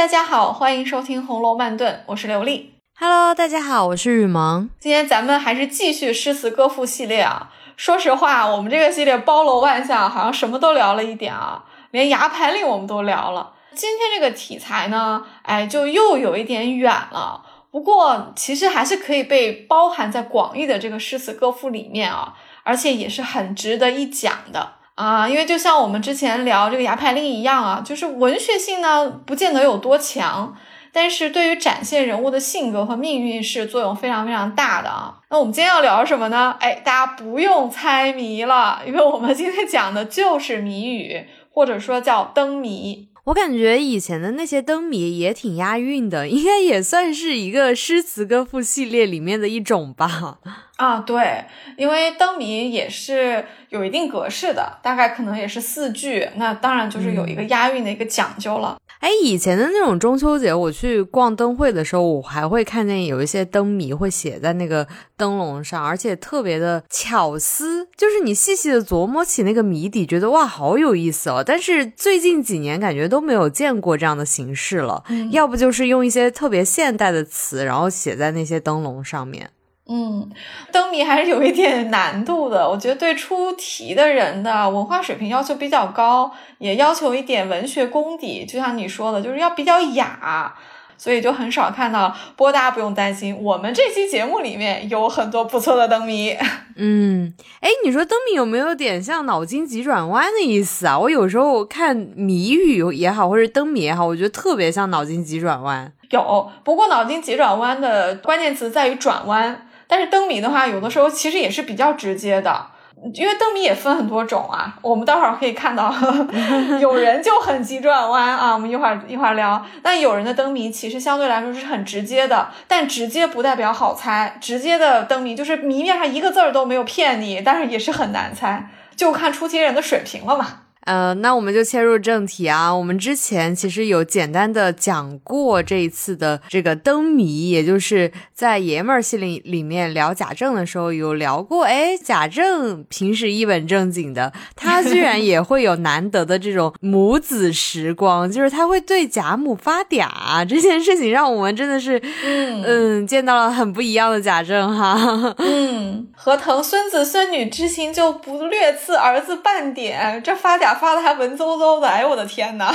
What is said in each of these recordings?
大家好，欢迎收听《红楼慢炖》，我是刘丽。Hello，大家好，我是雨萌。今天咱们还是继续诗词歌赋系列啊。说实话，我们这个系列包罗万象，好像什么都聊了一点啊，连牙牌令我们都聊了。今天这个题材呢，哎，就又有一点远了。不过，其实还是可以被包含在广义的这个诗词歌赋里面啊，而且也是很值得一讲的啊。因为就像我们之前聊这个牙牌令一样啊，就是文学性呢不见得有多强，但是对于展现人物的性格和命运是作用非常非常大的啊。那我们今天要聊什么呢？哎，大家不用猜谜了，因为我们今天讲的就是谜语，或者说叫灯谜。我感觉以前的那些灯谜也挺押韵的，应该也算是一个诗词歌赋系列里面的一种吧。啊，对，因为灯谜也是有一定格式的，大概可能也是四句，那当然就是有一个押韵的一个讲究了。哎，以前的那种中秋节，我去逛灯会的时候，我还会看见有一些灯谜会写在那个灯笼上，而且特别的巧思，就是你细细的琢磨起那个谜底，觉得哇，好有意思哦。但是最近几年感觉都没有见过这样的形式了，要不就是用一些特别现代的词，然后写在那些灯笼上面。嗯，灯谜还是有一点难度的。我觉得对出题的人的文化水平要求比较高，也要求一点文学功底。就像你说的，就是要比较雅，所以就很少看到。不过大家不用担心，我们这期节目里面有很多不错的灯谜。嗯，哎，你说灯谜有没有点像脑筋急转弯的意思啊？我有时候看谜语也好，或者灯谜也好，我觉得特别像脑筋急转弯。有，不过脑筋急转弯的关键词在于转弯。但是灯谜的话，有的时候其实也是比较直接的，因为灯谜也分很多种啊。我们待会儿可以看到，有人就很急转弯啊。我们一会儿一会儿聊。但有人的灯谜其实相对来说是很直接的，但直接不代表好猜。直接的灯谜就是谜面上一个字儿都没有骗你，但是也是很难猜，就看出题人的水平了嘛。呃，那我们就切入正题啊。我们之前其实有简单的讲过这一次的这个灯谜，也就是在爷们儿系列里面聊贾政的时候有聊过。哎，贾政平时一本正经的，他居然也会有难得的这种母子时光，就是他会对贾母发嗲这件事情，让我们真的是嗯见到了很不一样的贾政哈。嗯，何腾孙子孙女之情就不略次儿子半点，这发嗲。发的还文绉绉的，哎呦我的天呐！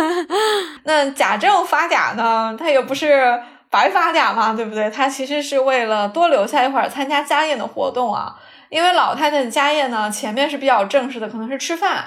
那贾政发嗲呢，他也不是白发嗲嘛，对不对？他其实是为了多留下一会儿参加家宴的活动啊。因为老太太的家宴呢，前面是比较正式的，可能是吃饭。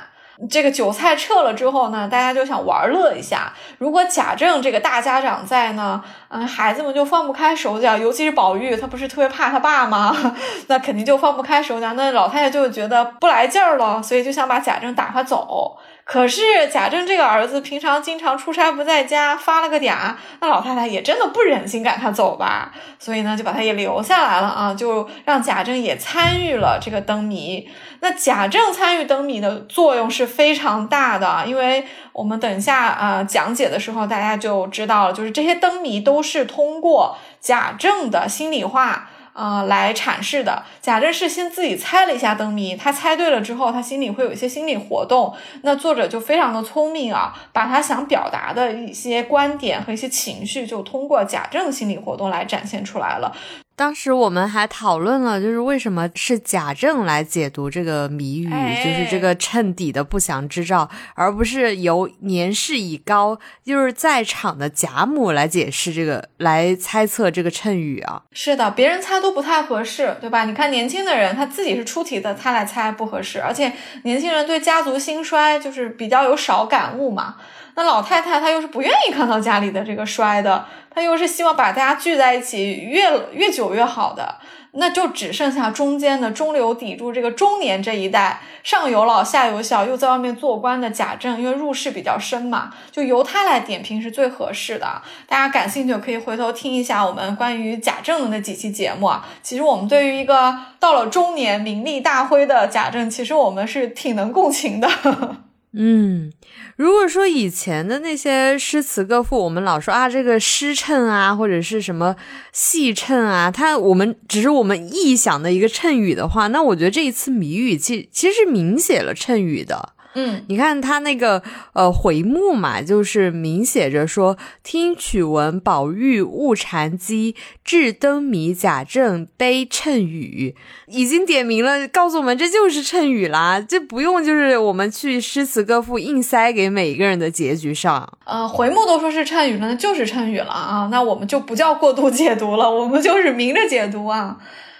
这个酒菜撤了之后呢，大家就想玩乐一下。如果贾政这个大家长在呢，嗯，孩子们就放不开手脚，尤其是宝玉，他不是特别怕他爸吗？那肯定就放不开手脚。那老太太就觉得不来劲儿了，所以就想把贾政打发走。可是贾政这个儿子平常经常出差不在家，发了个嗲，那老太太也真的不忍心赶他走吧，所以呢就把他也留下来了啊，就让贾政也参与了这个灯谜。那贾政参与灯谜的作用是非常大的，因为我们等一下啊讲解的时候大家就知道了，就是这些灯谜都都是通过贾政的心里话。啊，来阐释的。贾政是先自己猜了一下灯谜，他猜对了之后，他心里会有一些心理活动。那作者就非常的聪明啊，把他想表达的一些观点和一些情绪，就通过贾政的心理活动来展现出来了。当时我们还讨论了，就是为什么是贾政来解读这个谜语，就是这个衬底的不祥之兆，而不是由年事已高，就是在场的贾母来解释这个，来猜测这个衬语啊。是的，别人猜都不太合适，对吧？你看年轻的人，他自己是出题的，他来猜不合适，而且年轻人对家族兴衰就是比较有少感悟嘛。那老太太她又是不愿意看到家里的这个衰的，她又是希望把大家聚在一起越越久越好的，那就只剩下中间的中流砥柱这个中年这一代，上有老下有小，又在外面做官的贾政，因为入世比较深嘛，就由他来点评是最合适的。大家感兴趣可以回头听一下我们关于贾政的那几期节目啊。其实我们对于一个到了中年名利大灰的贾政，其实我们是挺能共情的。呵呵嗯，如果说以前的那些诗词歌赋，我们老说啊，这个诗衬啊，或者是什么戏衬啊，它我们只是我们臆想的一个衬语的话，那我觉得这一次谜语其其实是明写了衬语的。嗯，你看他那个呃回目嘛，就是明写着说：“听曲闻宝玉误禅机，至灯谜贾政悲谶语。”已经点名了，告诉我们这就是谶语啦，这不用就是我们去诗词歌赋硬塞给每一个人的结局上。呃，回目都说是谶语了，那就是谶语了啊，那我们就不叫过度解读了，我们就是明着解读啊。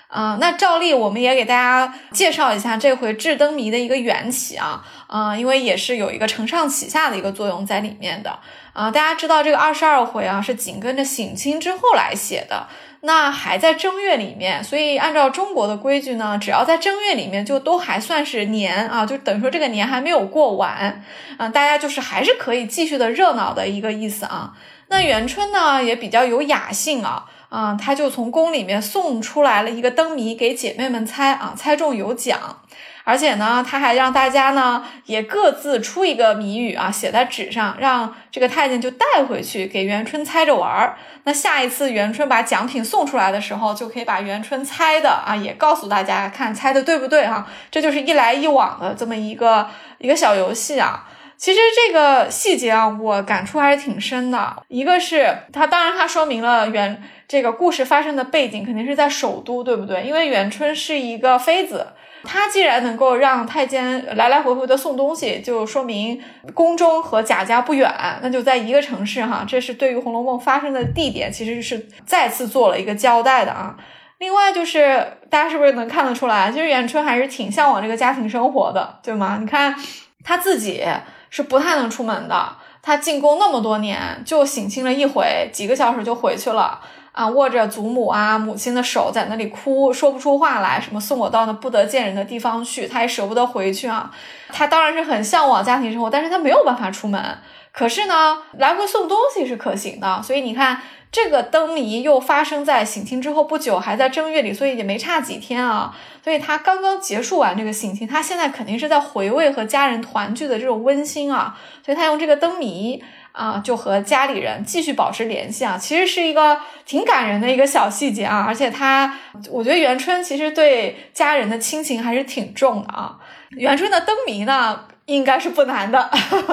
啊，那照例我们也给大家介绍一下这回智灯谜的一个缘起啊，啊，因为也是有一个承上启下的一个作用在里面的啊。大家知道这个二十二回啊是紧跟着省亲之后来写的，那还在正月里面，所以按照中国的规矩呢，只要在正月里面就都还算是年啊，就等于说这个年还没有过完啊，大家就是还是可以继续的热闹的一个意思啊。那元春呢也比较有雅兴啊。啊，他就从宫里面送出来了一个灯谜给姐妹们猜啊，猜中有奖，而且呢，他还让大家呢也各自出一个谜语啊，写在纸上，让这个太监就带回去给元春猜着玩儿。那下一次元春把奖品送出来的时候，就可以把元春猜的啊也告诉大家，看猜的对不对哈？这就是一来一往的这么一个一个小游戏啊。其实这个细节啊，我感触还是挺深的。一个是它，当然它说明了元这个故事发生的背景肯定是在首都，对不对？因为元春是一个妃子，他既然能够让太监来来回回的送东西，就说明宫中和贾家不远，那就在一个城市哈。这是对于《红楼梦》发生的地点，其实是再次做了一个交代的啊。另外就是大家是不是能看得出来，其实元春还是挺向往这个家庭生活的，对吗？你看她自己。是不太能出门的。他进宫那么多年，就省亲了一回，几个小时就回去了啊！握着祖母啊、母亲的手，在那里哭，说不出话来。什么送我到那不得见人的地方去，他也舍不得回去啊。他当然是很向往家庭生活，但是他没有办法出门。可是呢，来回送东西是可行的。所以你看。这个灯谜又发生在省亲之后不久，还在正月里，所以也没差几天啊。所以他刚刚结束完这个省亲，他现在肯定是在回味和家人团聚的这种温馨啊。所以他用这个灯谜啊，就和家里人继续保持联系啊。其实是一个挺感人的一个小细节啊。而且他，我觉得元春其实对家人的亲情还是挺重的啊。元春的灯谜呢？应该是不难的，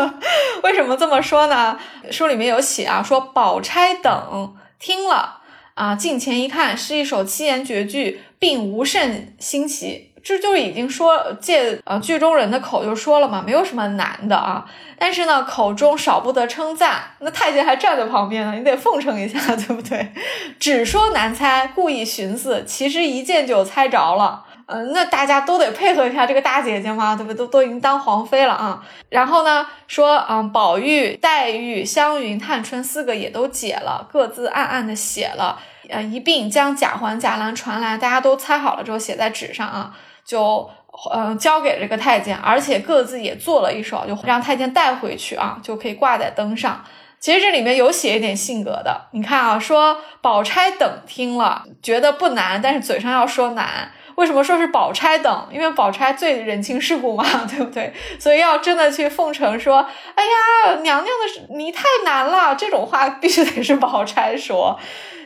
为什么这么说呢？书里面有写啊，说宝钗等听了啊，近前一看，是一首七言绝句，并无甚新奇，这就已经说借呃剧中人的口就说了嘛，没有什么难的啊。但是呢，口中少不得称赞，那太监还站在旁边呢，你得奉承一下，对不对？只说难猜，故意寻思，其实一见就猜着了。嗯，那大家都得配合一下这个大姐姐嘛，对不对？都都已经当皇妃了啊。然后呢，说嗯，宝玉、黛玉、湘云、探春四个也都解了，各自暗暗的写了，呃，一并将贾环、贾兰传来，大家都猜好了之后写在纸上啊，就嗯交给这个太监，而且各自也做了一首，就让太监带回去啊，就可以挂在灯上。其实这里面有写一点性格的，你看啊，说宝钗等听了觉得不难，但是嘴上要说难。为什么说是宝钗等？因为宝钗最人情世故嘛，对不对？所以要真的去奉承说，哎呀，娘娘的你太难了，这种话必须得是宝钗说。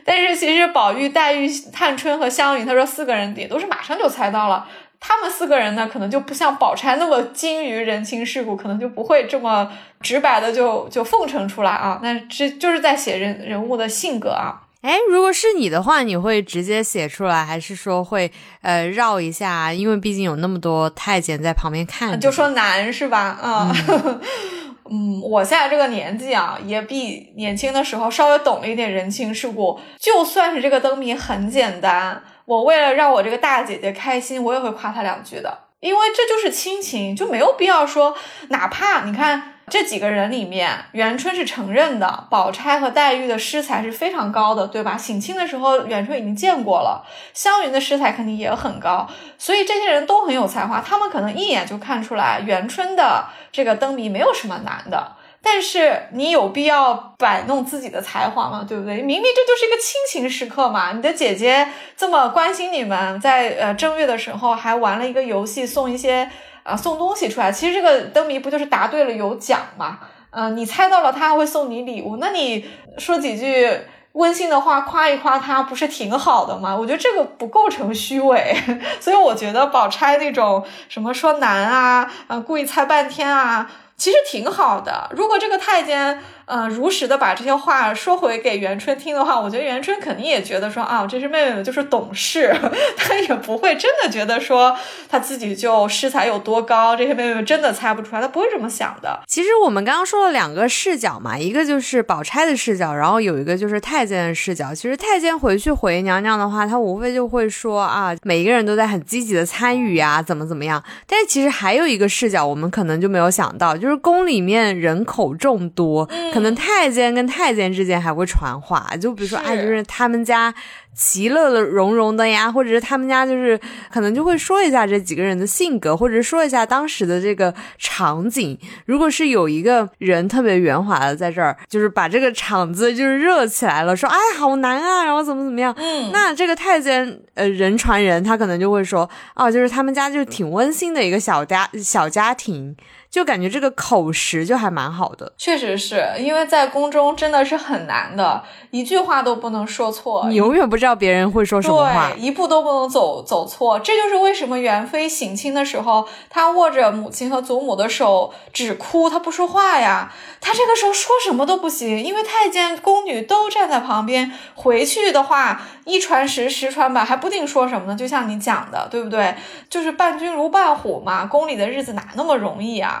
但是其实宝玉、黛玉、探春和湘云，他说四个人也都是马上就猜到了。他们四个人呢，可能就不像宝钗那么精于人情世故，可能就不会这么直白的就就奉承出来啊。那这就是在写人人物的性格啊。哎，如果是你的话，你会直接写出来，还是说会呃绕一下？因为毕竟有那么多太监在旁边看，就说难是吧？啊，嗯，我现在这个年纪啊，也比年轻的时候稍微懂了一点人情世故。就算是这个灯谜很简单，我为了让我这个大姐姐开心，我也会夸她两句的，因为这就是亲情，就没有必要说，哪怕你看。这几个人里面，元春是承认的，宝钗和黛玉的诗才是非常高的，对吧？省亲的时候，元春已经见过了，湘云的诗才肯定也很高，所以这些人都很有才华，他们可能一眼就看出来元春的这个灯谜没有什么难的。但是你有必要摆弄自己的才华吗？对不对？明明这就是一个亲情时刻嘛，你的姐姐这么关心你们，在呃正月的时候还玩了一个游戏，送一些。啊，送东西出来，其实这个灯谜不就是答对了有奖吗？嗯，你猜到了，他还会送你礼物。那你说几句温馨的话夸一夸他，不是挺好的吗？我觉得这个不构成虚伪，所以我觉得宝钗那种什么说难啊，啊故意猜半天啊，其实挺好的。如果这个太监。嗯，如实的把这些话说回给元春听的话，我觉得元春肯定也觉得说啊，这是妹妹们就是懂事，她也不会真的觉得说她自己就诗才有多高，这些妹妹们真的猜不出来，她不会这么想的。其实我们刚刚说了两个视角嘛，一个就是宝钗的视角，然后有一个就是太监的视角。其实太监回去回娘娘的话，他无非就会说啊，每一个人都在很积极的参与呀，怎么怎么样。但是其实还有一个视角，我们可能就没有想到，就是宫里面人口众多。可能太监跟太监之间还会传话，就比如说，哎，就是他们家其乐融融的呀，或者是他们家就是可能就会说一下这几个人的性格，或者说一下当时的这个场景。如果是有一个人特别圆滑的在这儿，就是把这个场子就是热起来了，说哎好难啊，然后怎么怎么样，嗯，那这个太监呃人传人，他可能就会说，哦，就是他们家就挺温馨的一个小家小家庭。就感觉这个口实就还蛮好的，确实是因为在宫中真的是很难的，一句话都不能说错，你永远不知道别人会说什么话，一步都不能走走错。这就是为什么元妃省亲的时候，她握着母亲和祖母的手只哭，她不说话呀。她这个时候说什么都不行，因为太监宫女都站在旁边。回去的话，一传十，十传百，还不定说什么呢。就像你讲的，对不对？就是伴君如伴虎嘛，宫里的日子哪那么容易啊？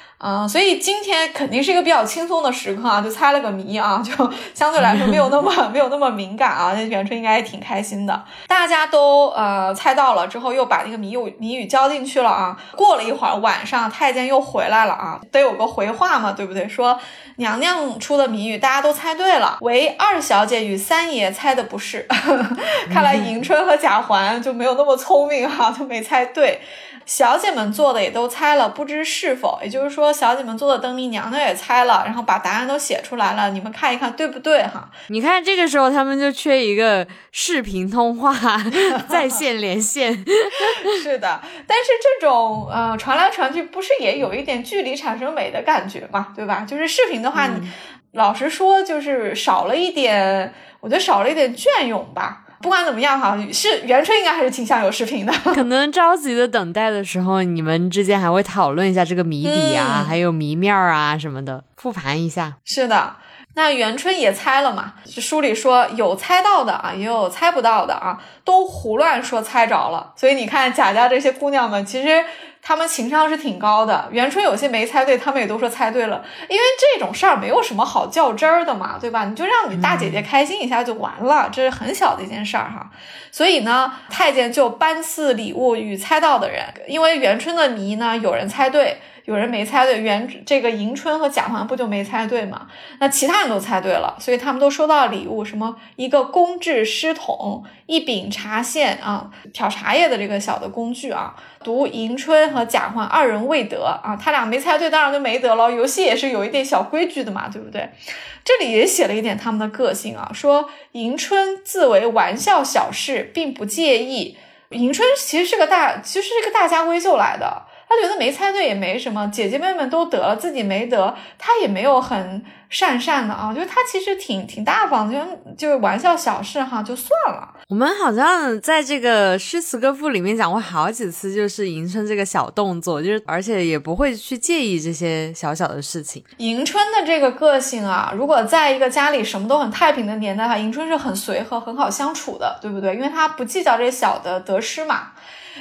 嗯，所以今天肯定是一个比较轻松的时刻啊，就猜了个谜啊，就相对来说没有那么 没有那么敏感啊。那元春应该也挺开心的，大家都呃猜到了之后，又把那个谜语谜语交进去了啊。过了一会儿，晚上太监又回来了啊，得有个回话嘛，对不对？说娘娘出的谜语大家都猜对了，唯二小姐与三爷猜的不是。看来迎春和贾环就没有那么聪明哈，就没猜对。小姐们做的也都猜了，不知是否，也就是说，小姐们做的灯谜，娘娘也猜了，然后把答案都写出来了，你们看一看对不对哈？你看这个时候他们就缺一个视频通话，在线连线。是的，但是这种呃传来传去，不是也有一点距离产生美的感觉嘛，对吧？就是视频的话，你老实说，就是少了一点，我觉得少了一点隽永吧。不管怎么样哈，是元春应该还是挺想有视频的。可能着急的等待的时候，你们之间还会讨论一下这个谜底啊，还有谜面啊什么的，复盘一下。是的，那元春也猜了嘛？书里说有猜到的啊，也有猜不到的啊，都胡乱说猜着了。所以你看贾家这些姑娘们，其实。他们情商是挺高的，元春有些没猜对，他们也都说猜对了，因为这种事儿没有什么好较真儿的嘛，对吧？你就让你大姐姐开心一下就完了，这是很小的一件事儿哈。所以呢，太监就颁赐礼物与猜到的人，因为元春的谜呢，有人猜对。有人没猜对，元这个迎春和贾环不就没猜对吗？那其他人都猜对了，所以他们都收到了礼物，什么一个公制湿桶，一柄茶线啊，挑茶叶的这个小的工具啊。读迎春和贾环二人未得啊，他俩没猜对，当然就没得了。游戏也是有一点小规矩的嘛，对不对？这里也写了一点他们的个性啊，说迎春自为玩笑小事，并不介意。迎春其实是个大，其实是个大家闺秀来的。他觉得没猜对也没什么，姐姐妹妹都得了，自己没得，他也没有很讪讪的啊，就是他其实挺挺大方的，就就是玩笑小事哈，就算了。我们好像在这个诗词歌赋里面讲过好几次，就是迎春这个小动作，就是而且也不会去介意这些小小的事情。迎春的这个个性啊，如果在一个家里什么都很太平的年代哈，迎春是很随和、很好相处的，对不对？因为她不计较这些小的得失嘛。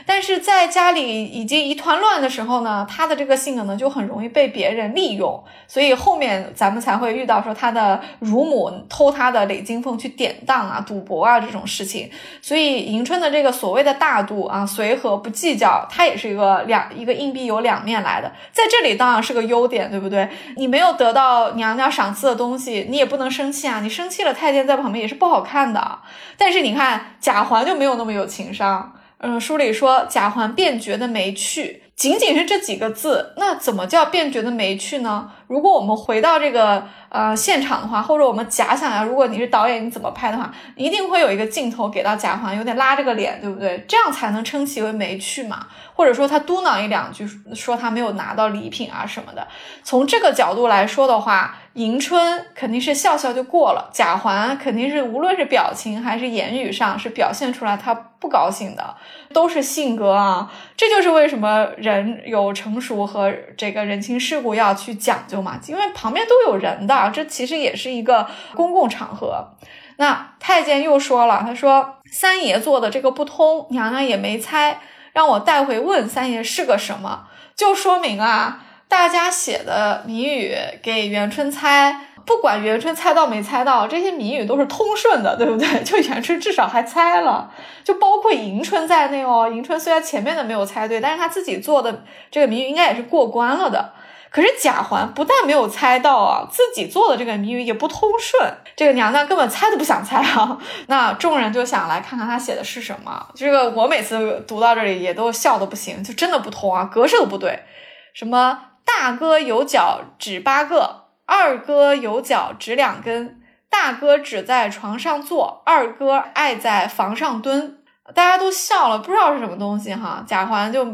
但是在家里已经一团乱的时候呢，他的这个性格呢就很容易被别人利用，所以后面咱们才会遇到说他的乳母偷他的累金凤去典当啊、赌博啊这种事情。所以迎春的这个所谓的大度啊、随和不计较，它也是一个两一个硬币有两面来的。在这里当然是个优点，对不对？你没有得到娘娘赏赐的东西，你也不能生气啊！你生气了，太监在旁边也是不好看的。但是你看贾环就没有那么有情商。嗯，书里说贾环便觉得没趣，仅仅是这几个字，那怎么叫便觉得没趣呢？如果我们回到这个呃现场的话，或者我们假想呀，如果你是导演，你怎么拍的话，一定会有一个镜头给到贾环，有点拉着个脸，对不对？这样才能称其为没趣嘛。或者说他嘟囔一两句，说他没有拿到礼品啊什么的。从这个角度来说的话，迎春肯定是笑笑就过了，贾环肯定是无论是表情还是言语上是表现出来他不高兴的，都是性格啊。这就是为什么人有成熟和这个人情世故要去讲究嘛，因为旁边都有人的，啊这其实也是一个公共场合。那太监又说了，他说三爷做的这个不通，娘娘也没猜，让我带回问三爷是个什么，就说明啊。大家写的谜语给元春猜，不管元春猜到没猜到，这些谜语都是通顺的，对不对？就元春至少还猜了，就包括迎春在内哦。迎春虽然前面的没有猜对，但是他自己做的这个谜语应该也是过关了的。可是贾环不但没有猜到啊，自己做的这个谜语也不通顺，这个娘娘根本猜都不想猜啊。那众人就想来看看他写的是什么。这个我每次读到这里也都笑的不行，就真的不通啊，格式都不对，什么。大哥有脚趾八个，二哥有脚趾两根。大哥只在床上坐，二哥爱在房上蹲。大家都笑了，不知道是什么东西哈。贾环就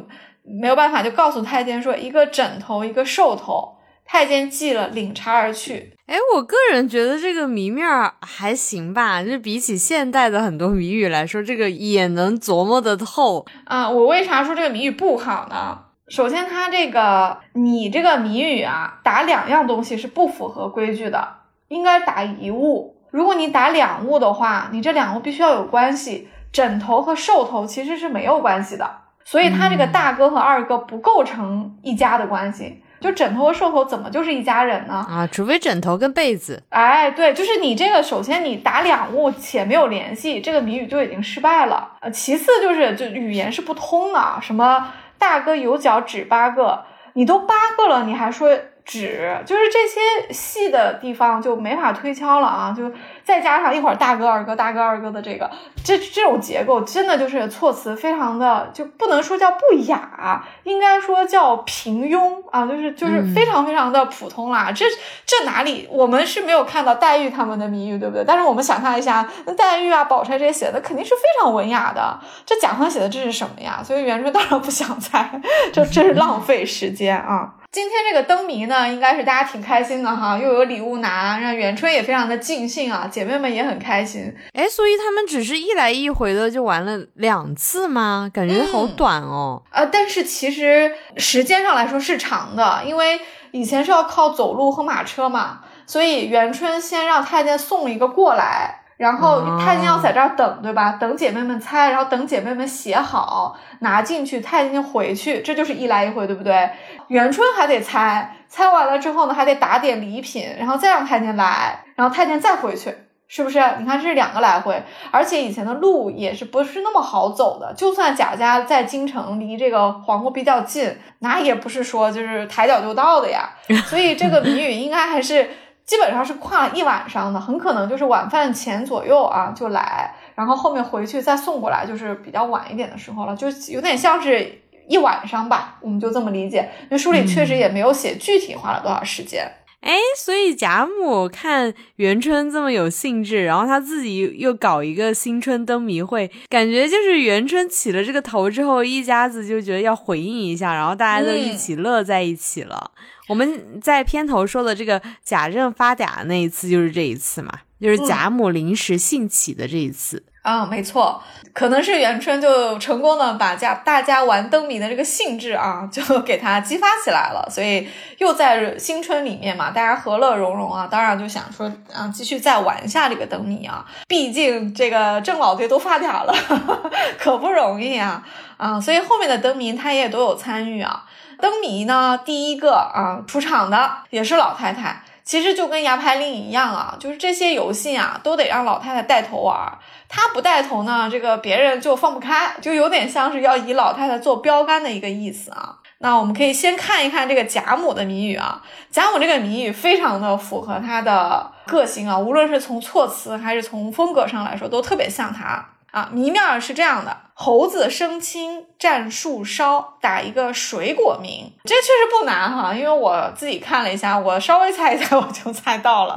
没有办法，就告诉太监说：“一个枕头，一个兽头。”太监记了，领茶而去。哎，我个人觉得这个谜面还行吧，就比起现代的很多谜语来说，这个也能琢磨得透啊。我为啥说这个谜语不好呢？首先，它这个你这个谜语啊，打两样东西是不符合规矩的，应该打一物。如果你打两物的话，你这两物必须要有关系。枕头和兽头其实是没有关系的，所以他这个大哥和二哥不构成一家的关系。就枕头和兽头怎么就是一家人呢？啊，除非枕头跟被子。哎，对，就是你这个，首先你打两物且没有联系，这个谜语就已经失败了。呃，其次就是就语言是不通的，什么？大哥有脚指八个，你都八个了，你还说？指就是这些细的地方就没法推敲了啊，就再加上一会儿大哥二哥大哥二哥的这个这这种结构，真的就是措辞非常的就不能说叫不雅，应该说叫平庸啊，就是就是非常非常的普通啦。这这哪里我们是没有看到黛玉他们的谜语，对不对？但是我们想象一下，那黛玉啊、宝钗这些写的肯定是非常文雅的，这贾环写的这是什么呀？所以元春当然不想猜，这真是浪费时间啊。今天这个灯谜呢，应该是大家挺开心的哈，又有礼物拿，让元春也非常的尽兴啊，姐妹们也很开心。哎，所以他们只是一来一回的就玩了两次吗？感觉好短哦。啊，但是其实时间上来说是长的，因为以前是要靠走路和马车嘛，所以元春先让太监送一个过来。然后太监要在这儿等，对吧？等姐妹们猜，然后等姐妹们写好，拿进去，太监回去，这就是一来一回，对不对？元春还得猜，猜完了之后呢，还得打点礼品，然后再让太监来，然后太监再回去，是不是？你看这是两个来回，而且以前的路也是不是那么好走的，就算贾家在京城，离这个皇宫比较近，那也不是说就是抬脚就到的呀。所以这个谜语应该还是。基本上是跨了一晚上的，很可能就是晚饭前左右啊就来，然后后面回去再送过来，就是比较晚一点的时候了，就有点像是一晚上吧，我们就这么理解。因为书里确实也没有写具体花了多少时间。哎，所以贾母看元春这么有兴致，然后她自己又搞一个新春灯谜会，感觉就是元春起了这个头之后，一家子就觉得要回应一下，然后大家都一起乐在一起了。我们在片头说的这个贾政发嗲那一次，就是这一次嘛，就是贾母临时兴起的这一次啊，没错，可能是元春就成功的把家大家玩灯谜的这个兴致啊，就给他激发起来了，所以又在新春里面嘛，大家和乐融融啊，当然就想说啊，继续再玩一下这个灯谜啊，毕竟这个郑老爹都发嗲了，可不容易啊。啊，所以后面的灯谜他也都有参与啊。灯谜呢，第一个啊出场的也是老太太，其实就跟牙牌令一样啊，就是这些游戏啊都得让老太太带头玩，她不带头呢，这个别人就放不开，就有点像是要以老太太做标杆的一个意思啊。那我们可以先看一看这个贾母的谜语啊，贾母这个谜语非常的符合她的个性啊，无论是从措辞还是从风格上来说，都特别像她。啊，谜面是这样的：猴子生青蘸树梢，打一个水果名。这确实不难哈，因为我自己看了一下，我稍微猜一猜 我就猜到了。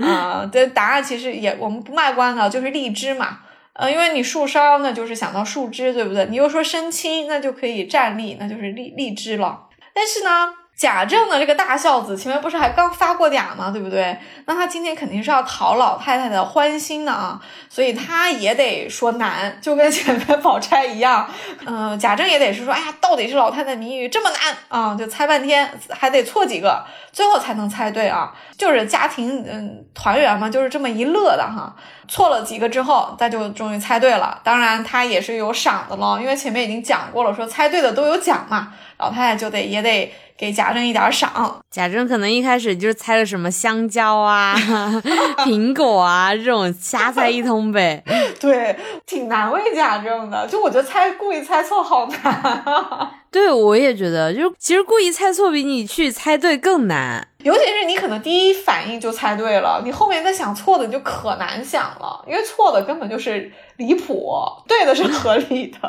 啊，这答案其实也我们不卖关子，就是荔枝嘛。呃，因为你树梢，那就是想到树枝，对不对？你又说生青，那就可以站立，那就是荔荔枝了。但是呢。贾政的这个大孝子前面不是还刚发过嗲吗？对不对？那他今天肯定是要讨老太太的欢心的啊，所以他也得说难，就跟前面宝钗一样。嗯，贾政也得是说，哎呀，到底是老太太谜语这么难啊？就猜半天，还得错几个，最后才能猜对啊。就是家庭嗯团圆嘛，就是这么一乐的哈。错了几个之后，他就终于猜对了。当然他也是有赏的咯，因为前面已经讲过了，说猜对的都有奖嘛。老太太就得也得。给贾政一点赏，贾政可能一开始就是猜了什么香蕉啊、苹果啊这种瞎猜一通呗。对，挺难为贾政的，就我觉得猜故意猜错好难。对，我也觉得，就其实故意猜错比你去猜对更难。尤其是你可能第一反应就猜对了，你后面再想错的就可难想了，因为错的根本就是离谱，对的是 合理的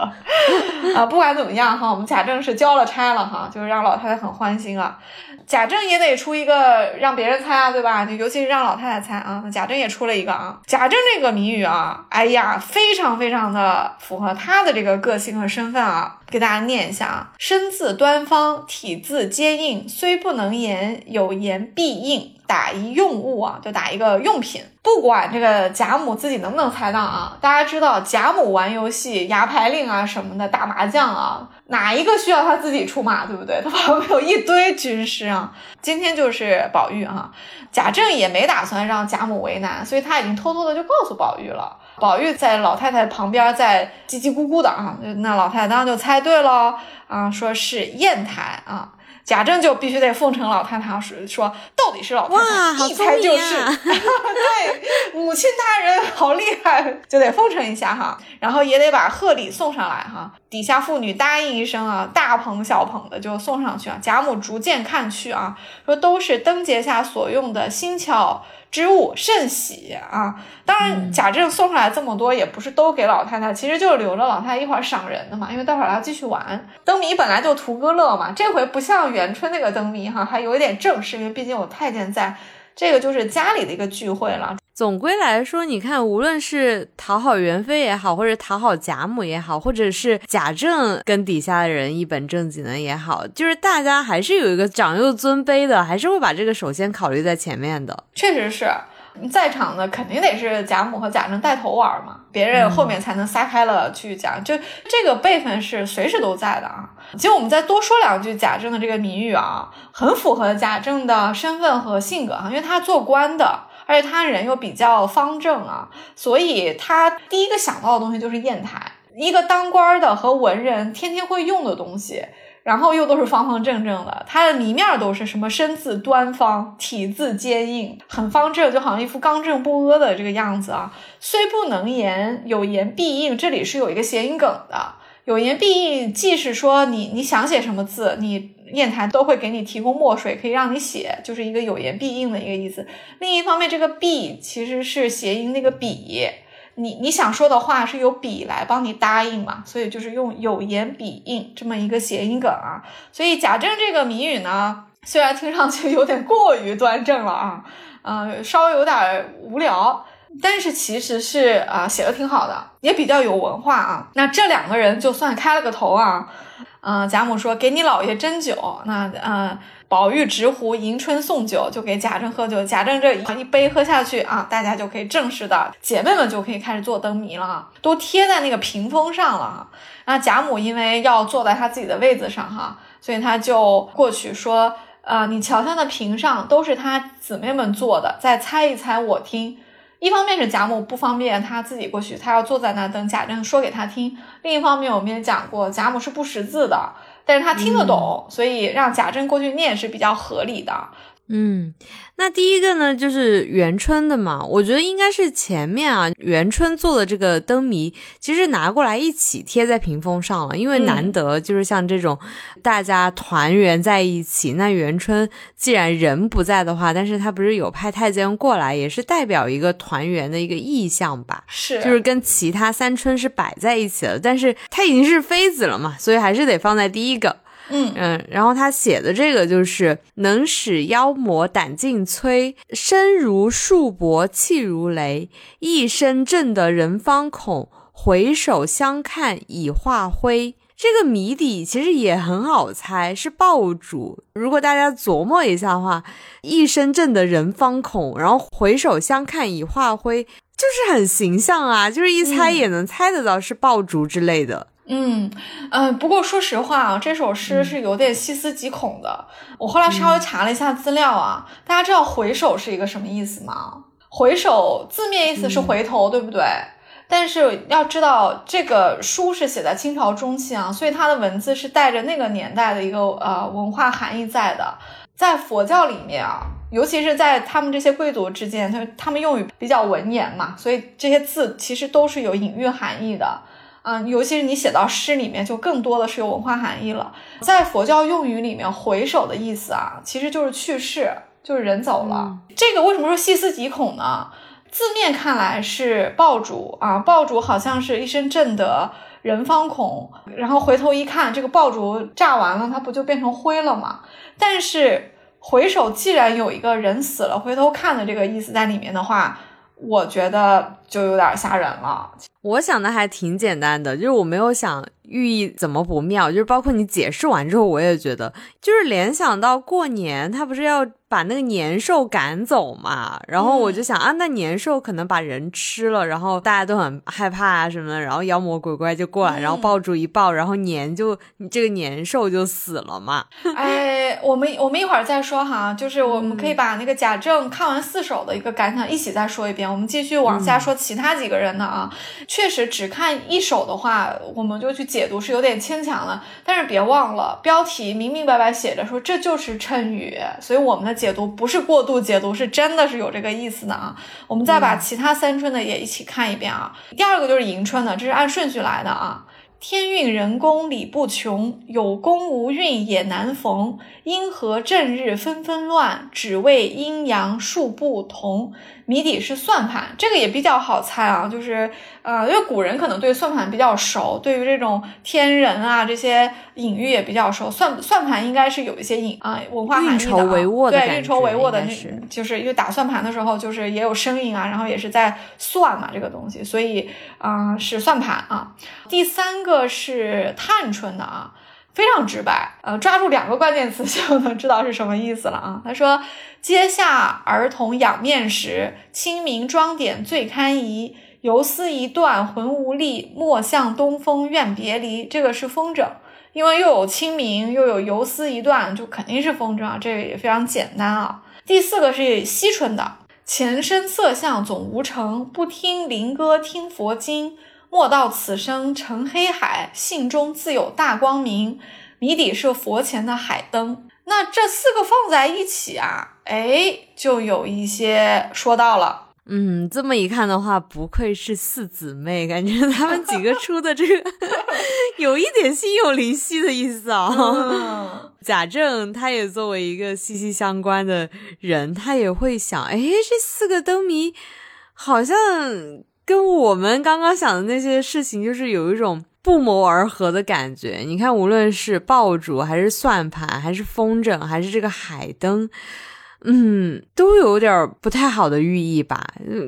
啊。不管怎么样哈，我们贾政是交了差了哈，就是让老太太很欢心啊。贾政也得出一个让别人猜啊，对吧？就尤其是让老太太猜啊。那贾政也出了一个啊，贾政这个谜语啊，哎呀，非常非常的符合他的这个个性和身份啊。给大家念一下啊，身字端方，体字坚硬，虽不能言，有言必应。打一用物啊，就打一个用品。不管这个贾母自己能不能猜到啊，大家知道贾母玩游戏、牙牌令啊什么的，打麻将啊，哪一个需要他自己出马，对不对？他旁边有一堆军师啊。今天就是宝玉哈，贾政也没打算让贾母为难，所以他已经偷偷的就告诉宝玉了。宝玉在老太太旁边在叽叽咕咕的啊，那老太太当然就猜对了啊，说是砚台啊。贾政就必须得奉承老太太，说说到底是老太太，一猜就是。对，母亲大人好厉害，就得奉承一下哈。然后也得把贺礼送上来哈。底下妇女答应一声啊，大捧小捧的就送上去啊。贾母逐渐看去啊，说都是灯节下所用的新巧。之物甚喜啊！当然，贾政送上来这么多，也不是都给老太太，其实就是留着老太太一会儿赏人的嘛。因为待会儿要继续玩灯谜，本来就图个乐嘛。这回不像元春那个灯谜哈，还有一点正式，因为毕竟有太监在。这个就是家里的一个聚会了。总归来说，你看，无论是讨好元妃也好，或者讨好贾母也好，或者是贾政跟底下的人一本正经的也好，就是大家还是有一个长幼尊卑的，还是会把这个首先考虑在前面的。确实是。在场的肯定得是贾母和贾政带头玩嘛，别人后面才能撒开了去讲。就这个辈分是随时都在的啊。其实我们再多说两句贾政的这个谜语啊，很符合贾政的身份和性格啊，因为他做官的，而且他人又比较方正啊，所以他第一个想到的东西就是砚台，一个当官的和文人天天会用的东西。然后又都是方方正正的，它的谜面都是什么身字端方，体字坚硬，很方正，就好像一副刚正不阿的这个样子啊。虽不能言，有言必应。这里是有一个谐音梗的，有言必应，既是说你你想写什么字，你砚台都会给你提供墨水，可以让你写，就是一个有言必应的一个意思。另一方面，这个必其实是谐音那个笔。你你想说的话是由笔来帮你答应嘛，所以就是用有言必应这么一个谐音梗啊。所以贾政这个谜语呢，虽然听上去有点过于端正了啊，呃，稍微有点无聊，但是其实是啊写的挺好的，也比较有文化啊。那这两个人就算开了个头啊，嗯，贾母说给你姥爷斟酒，那嗯。宝玉执壶迎春送酒，就给贾政喝酒。贾政这一杯喝下去啊，大家就可以正式的姐妹们就可以开始做灯谜了啊，都贴在那个屏风上了。那贾母因为要坐在她自己的位子上哈，所以她就过去说：“啊，你瞧瞧那屏上都是她姊妹们做的，再猜一猜我听。”一方面是贾母不方便，她自己过去，她要坐在那等贾政说给她听；另一方面，我们也讲过，贾母是不识字的。但是他听得懂，所以让贾政过去念是比较合理的。嗯，那第一个呢，就是元春的嘛，我觉得应该是前面啊，元春做的这个灯谜，其实拿过来一起贴在屏风上了，因为难得就是像这种大家团圆在一起。那元春既然人不在的话，但是他不是有派太监过来，也是代表一个团圆的一个意象吧？是，就是跟其他三春是摆在一起的，但是他已经是妃子了嘛，所以还是得放在第一个。嗯嗯，然后他写的这个就是能使妖魔胆尽摧，身如束帛气如雷，一身震得人方恐，回首相看已化灰。这个谜底其实也很好猜，是爆竹。如果大家琢磨一下的话，一身震得人方恐，然后回首相看已化灰，就是很形象啊，就是一猜也能猜得到是爆竹之类的。嗯嗯嗯，不过说实话啊，这首诗是有点细思极恐的。我后来稍微查了一下资料啊，大家知道回首是一个什么意思吗？回首字面意思是回头，对不对？但是要知道，这个书是写在清朝中期啊，所以它的文字是带着那个年代的一个呃文化含义在的。在佛教里面啊，尤其是在他们这些贵族之间，他他们用语比较文言嘛，所以这些字其实都是有隐喻含义的。嗯，尤其是你写到诗里面，就更多的是有文化含义了。在佛教用语里面，回首的意思啊，其实就是去世，就是人走了。这个为什么说细思极恐呢？字面看来是爆竹啊，爆竹好像是一声震得，人方恐，然后回头一看，这个爆竹炸完了，它不就变成灰了吗？但是回首既然有一个人死了，回头看的这个意思在里面的话，我觉得就有点吓人了。我想的还挺简单的，就是我没有想寓意怎么不妙，就是包括你解释完之后，我也觉得就是联想到过年，他不是要。把那个年兽赶走嘛，然后我就想啊，那年兽可能把人吃了，然后大家都很害怕啊什么的，然后妖魔鬼怪就过来，然后爆竹一爆，然后年就这个年兽就死了嘛。哎，我们我们一会儿再说哈，就是我们可以把那个贾政看完四首的一个感想一起再说一遍，我们继续往下说其他几个人的啊。确实只看一首的话，我们就去解读是有点牵强了，但是别忘了标题明明白白写着说这就是谶语，所以我们的。解读不是过度解读，是真的是有这个意思的啊！我们再把其他三春的也一起看一遍啊。第二个就是迎春的，这是按顺序来的啊。天运人工理不穷，有功无运也难逢。因何正日纷纷乱，只为阴阳数不同。谜底是算盘，这个也比较好猜啊，就是呃，因为古人可能对算盘比较熟，对于这种天人啊这些隐喻也比较熟。算算盘应该是有一些隐啊文化含义的，对，运筹帷幄的，那就是因为打算盘的时候，就是也有声音啊，然后也是在算嘛这个东西，所以啊是算盘啊。第三个是探春的啊。非常直白，呃，抓住两个关键词就能知道是什么意思了啊。他说：“阶下儿童仰面时，清明妆点最堪宜。游丝一断魂无力，莫向东风怨别离。”这个是风筝，因为又有清明，又有游丝一断，就肯定是风筝啊。这个也非常简单啊。第四个是惜春的：“前生色相总无成，不听灵歌听佛经。”莫道此生成黑海，信中自有大光明。谜底是佛前的海灯。那这四个放在一起啊，哎，就有一些说到了。嗯，这么一看的话，不愧是四姊妹，感觉她们几个出的这个 有一点心有灵犀的意思啊。贾政他也作为一个息息相关的人，他也会想，哎，这四个灯谜好像。跟我们刚刚想的那些事情，就是有一种不谋而合的感觉。你看，无论是爆竹，还是算盘，还是风筝，还是这个海灯。嗯，都有点不太好的寓意吧？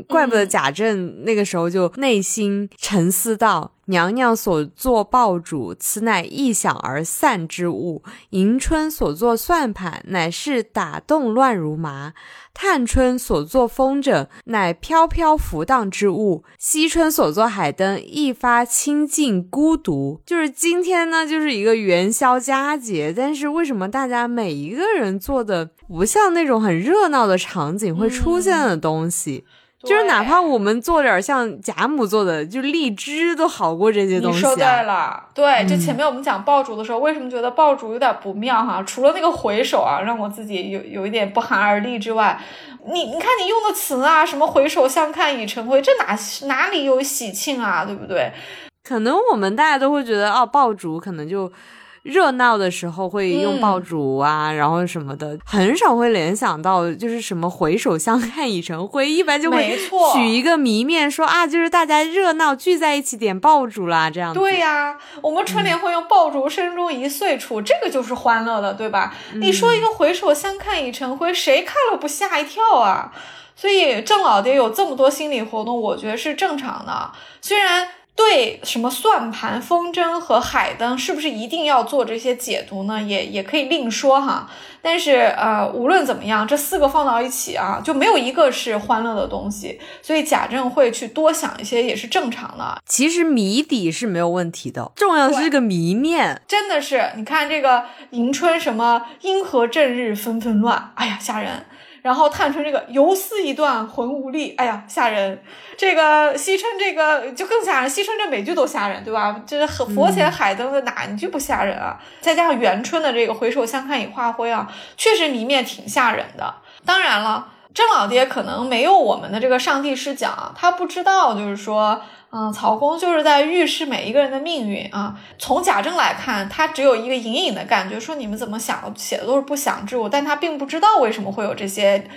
怪不得贾政那个时候就内心沉思道：“娘娘所做爆竹，此乃一响而散之物；迎春所做算盘，乃是打动乱如麻；探春所作风筝，乃飘飘浮荡之物；惜春所作海灯，一发清净孤独。”就是今天呢，就是一个元宵佳节，但是为什么大家每一个人做的不像那种？很热闹的场景会出现的东西，就是哪怕我们做点像贾母做的，就荔枝都好过这些东西。你说对了，对，就前面我们讲爆竹的时候，为什么觉得爆竹有点不妙哈？除了那个回首啊，让我自己有有一点不寒而栗之外，你你看你用的词啊，什么回首相看已成灰，这哪哪里有喜庆啊？对不对？可能我们大家都会觉得，哦，爆竹可能就。热闹的时候会用爆竹啊，然后什么的，很少会联想到就是什么回首相看已成灰，一般就会取一个谜面说啊，就是大家热闹聚在一起点爆竹啦，这样。对呀，我们春联会用爆竹声中一岁除，这个就是欢乐的，对吧？你说一个回首相看已成灰，谁看了不吓一跳啊？所以郑老爹有这么多心理活动，我觉得是正常的，虽然。对什么算盘、风筝和海灯是不是一定要做这些解读呢？也也可以另说哈。但是呃，无论怎么样，这四个放到一起啊，就没有一个是欢乐的东西。所以贾政会去多想一些，也是正常的。其实谜底是没有问题的，重要的是这个谜面，真的是你看这个迎春什么阴和正日纷纷乱，哎呀吓人。然后探春这个游丝一断魂无力，哎呀吓人。这个惜春这个就更吓人，惜春这每句都吓人，对吧？这是佛前海灯的哪一句不吓人啊？再加上元春的这个回首相看已化灰啊，确实谜面挺吓人的。当然了，郑老爹可能没有我们的这个上帝视角，他不知道就是说。嗯，曹公就是在预示每一个人的命运啊。从贾政来看，他只有一个隐隐的感觉，说你们怎么想写的都是不祥之物，但他并不知道为什么会有这些，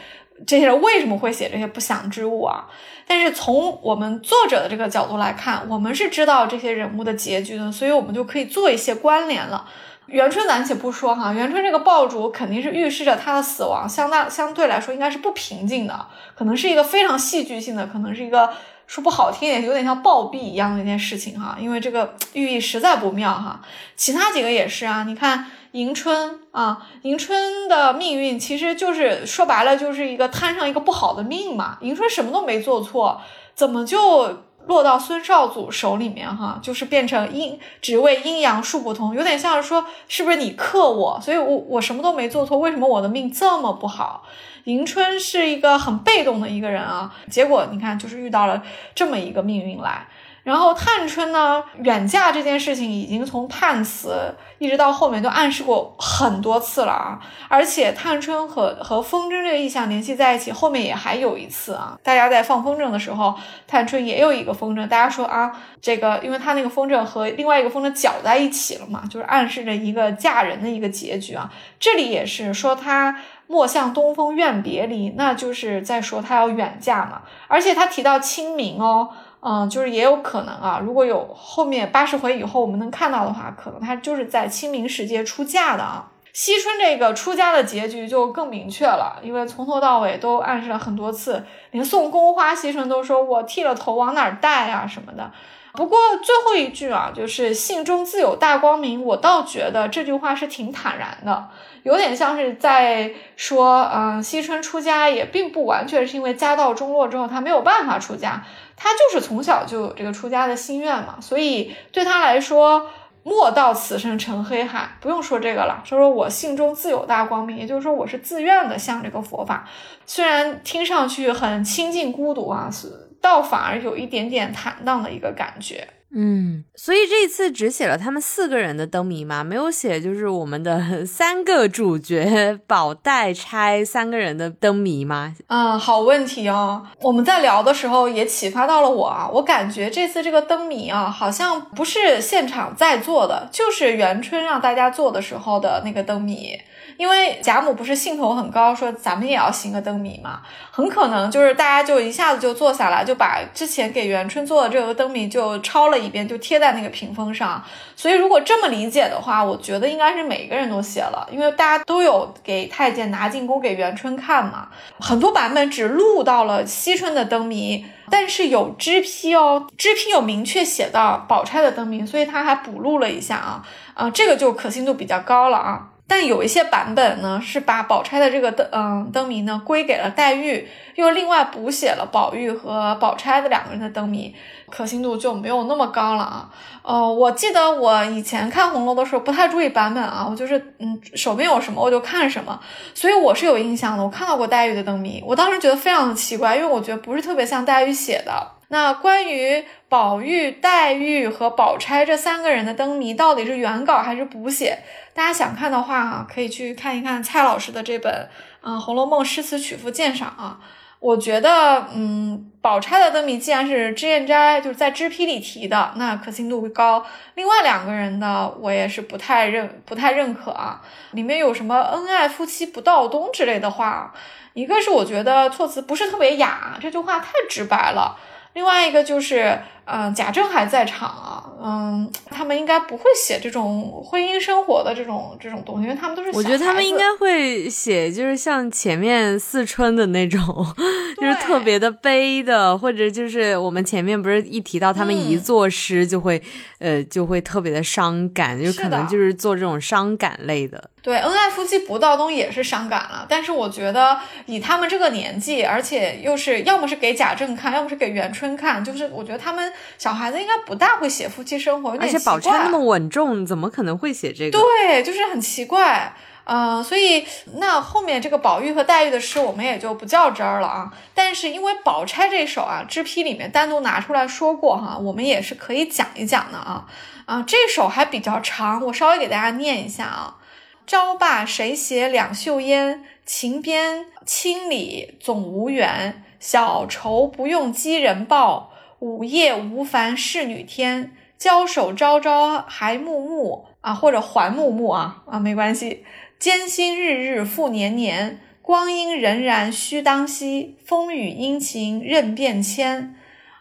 这些人为什么会写这些不祥之物啊。但是从我们作者的这个角度来看，我们是知道这些人物的结局的，所以我们就可以做一些关联了。元春暂且不说哈，元春这个爆竹肯定是预示着他的死亡，相当相对来说应该是不平静的，可能是一个非常戏剧性的，可能是一个。说不好听点，有点像暴毙一样的一件事情哈，因为这个 寓意实在不妙哈。其他几个也是啊，你看迎春啊，迎春的命运其实就是说白了就是一个摊上一个不好的命嘛。迎春什么都没做错，怎么就落到孙少祖手里面哈？就是变成阴，只为阴阳数不同，有点像是说是不是你克我，所以我我什么都没做错，为什么我的命这么不好？迎春是一个很被动的一个人啊，结果你看，就是遇到了这么一个命运来。然后探春呢，远嫁这件事情已经从判词一直到后面都暗示过很多次了啊，而且探春和和风筝这个意象联系在一起，后面也还有一次啊。大家在放风筝的时候，探春也有一个风筝，大家说啊，这个因为他那个风筝和另外一个风筝搅在一起了嘛，就是暗示着一个嫁人的一个结局啊。这里也是说他。莫向东风怨别离，那就是在说他要远嫁嘛。而且他提到清明哦，嗯，就是也有可能啊。如果有后面八十回以后我们能看到的话，可能他就是在清明时节出嫁的啊。惜春这个出家的结局就更明确了，因为从头到尾都暗示了很多次，连送宫花惜春都说我剃了头往哪儿戴啊什么的。不过最后一句啊，就是信中自有大光明，我倒觉得这句话是挺坦然的，有点像是在说，嗯，惜春出家也并不完全是因为家道中落之后他没有办法出家，他就是从小就有这个出家的心愿嘛，所以对他来说，莫道此生成黑海，不用说这个了，说说我信中自有大光明，也就是说我是自愿的向这个佛法，虽然听上去很清静孤独啊，是。倒反而有一点点坦荡的一个感觉，嗯，所以这一次只写了他们四个人的灯谜嘛，没有写就是我们的 三个主角宝黛钗三个人的灯谜吗？嗯，好问题哦。我们在聊的时候也启发到了我啊，我感觉这次这个灯谜啊，好像不是现场在做的，就是元春让大家做的时候的那个灯谜。因为贾母不是兴头很高，说咱们也要行个灯谜嘛，很可能就是大家就一下子就坐下来，就把之前给元春做的这个灯谜就抄了里边，就贴在那个屏风上。所以如果这么理解的话，我觉得应该是每个人都写了，因为大家都有给太监拿进宫给元春看嘛。很多版本只录到了惜春的灯谜，但是有支批哦，支批有明确写到宝钗的灯谜，所以他还补录了一下啊，啊，这个就可信度比较高了啊。但有一些版本呢，是把宝钗的这个灯，嗯，灯谜呢归给了黛玉，又另外补写了宝玉和宝钗的两个人的灯谜，可信度就没有那么高了啊。呃，我记得我以前看红楼的时候不太注意版本啊，我就是嗯手边有什么我就看什么，所以我是有印象的，我看到过黛玉的灯谜，我当时觉得非常的奇怪，因为我觉得不是特别像黛玉写的。那关于宝玉、黛玉和宝钗这三个人的灯谜，到底是原稿还是补写？大家想看的话啊，可以去看一看蔡老师的这本嗯《红楼梦诗词曲赋鉴赏》啊。我觉得嗯，宝钗的灯谜既然是脂砚斋就是在脂批里提的，那可信度会高。另外两个人的我也是不太认不太认可啊。里面有什么恩爱夫妻不到冬之类的话，一个是我觉得措辞不是特别雅，这句话太直白了。另外一个就是，嗯，贾政还在场啊，嗯，他们应该不会写这种婚姻生活的这种这种东西，因为他们都是。我觉得他们应该会写，就是像前面四春的那种，就是特别的悲的，或者就是我们前面不是一提到他们一作诗就会，呃，就会特别的伤感，就可能就是做这种伤感类的。对，恩爱夫妻不到冬也是伤感了，但是我觉得以他们这个年纪，而且又是要么是给贾政看，要么是给元春看，就是我觉得他们小孩子应该不大会写夫妻生活，而且宝钗那么稳重，怎么可能会写这个？对，就是很奇怪。嗯，所以那后面这个宝玉和黛玉的诗我们也就不较真儿了啊。但是因为宝钗这首啊，支批里面单独拿出来说过哈，我们也是可以讲一讲的啊。啊，这首还比较长，我稍微给大家念一下啊。朝罢谁携两袖烟？情边千里总无缘。小愁不用寄人报，午夜无烦侍女天。交手朝朝还暮暮啊，或者还暮暮啊啊，没关系。艰辛日日复年年，光阴荏苒须当惜，风雨阴晴任变迁。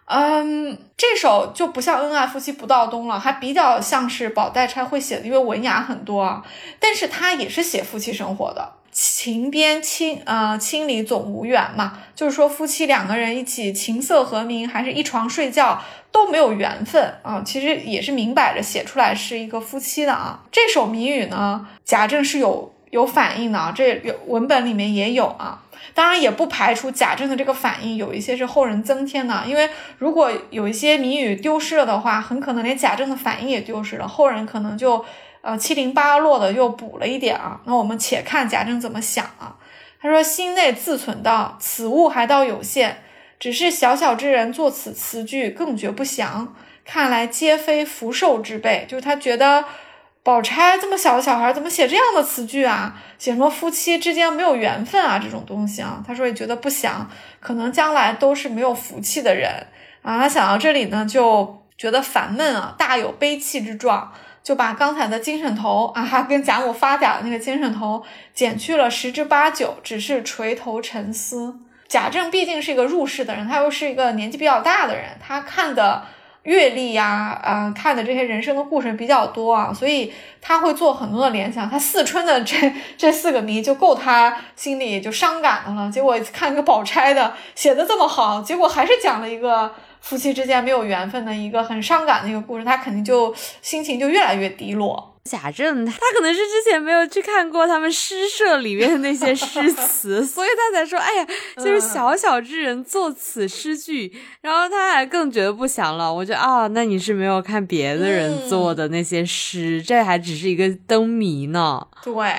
嗯，这首就不像恩爱夫妻不到冬了，还比较像是宝黛钗会写的，因为文雅很多啊。但是它也是写夫妻生活的，情边亲呃千里总无缘嘛，就是说夫妻两个人一起琴瑟和鸣，还是一床睡觉都没有缘分啊。其实也是明摆着写出来是一个夫妻的啊。这首谜语呢，贾政是有。有反应的啊，这有文本里面也有啊，当然也不排除贾政的这个反应有一些是后人增添的，因为如果有一些谜语丢失了的话，很可能连贾政的反应也丢失了，后人可能就呃七零八落的又补了一点啊。那我们且看贾政怎么想啊？他说：“心内自忖道，此物还倒有限，只是小小之人作此词句，更觉不祥。看来皆非福寿之辈，就是他觉得。”宝钗这么小的小孩，怎么写这样的词句啊？写什么夫妻之间没有缘分啊？这种东西啊，他说也觉得不祥，可能将来都是没有福气的人啊。他想到这里呢，就觉得烦闷啊，大有悲戚之状，就把刚才的精神头啊，跟贾母发嗲的那个精神头减去了十之八九，只是垂头沉思。贾政毕竟是一个入世的人，他又是一个年纪比较大的人，他看的。阅历呀，呃，看的这些人生的故事比较多啊，所以他会做很多的联想。他四春的这这四个谜就够他心里就伤感的了。结果看个宝钗的写的这么好，结果还是讲了一个夫妻之间没有缘分的一个很伤感的一个故事，他肯定就心情就越来越低落。贾政他可能是之前没有去看过他们诗社里面的那些诗词，所以他才说：“哎呀，就是小小之人作此诗句。”然后他还更觉得不祥了。我觉得啊，那你是没有看别的人做的那些诗，这还只是一个灯谜呢。对。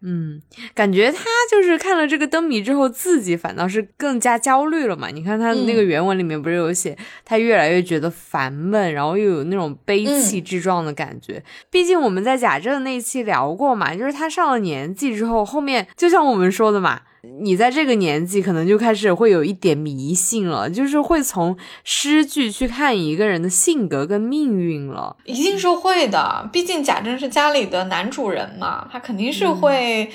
嗯，感觉他就是看了这个灯谜之后，自己反倒是更加焦虑了嘛。你看他那个原文里面不是有写，他越来越觉得烦闷，然后又有那种悲戚之状的感觉。毕竟我们在贾政那期聊过嘛，就是他上了年纪之后，后面就像我们说的嘛。你在这个年纪，可能就开始会有一点迷信了，就是会从诗句去看一个人的性格跟命运了。一定是会的，毕竟贾政是家里的男主人嘛，他肯定是会。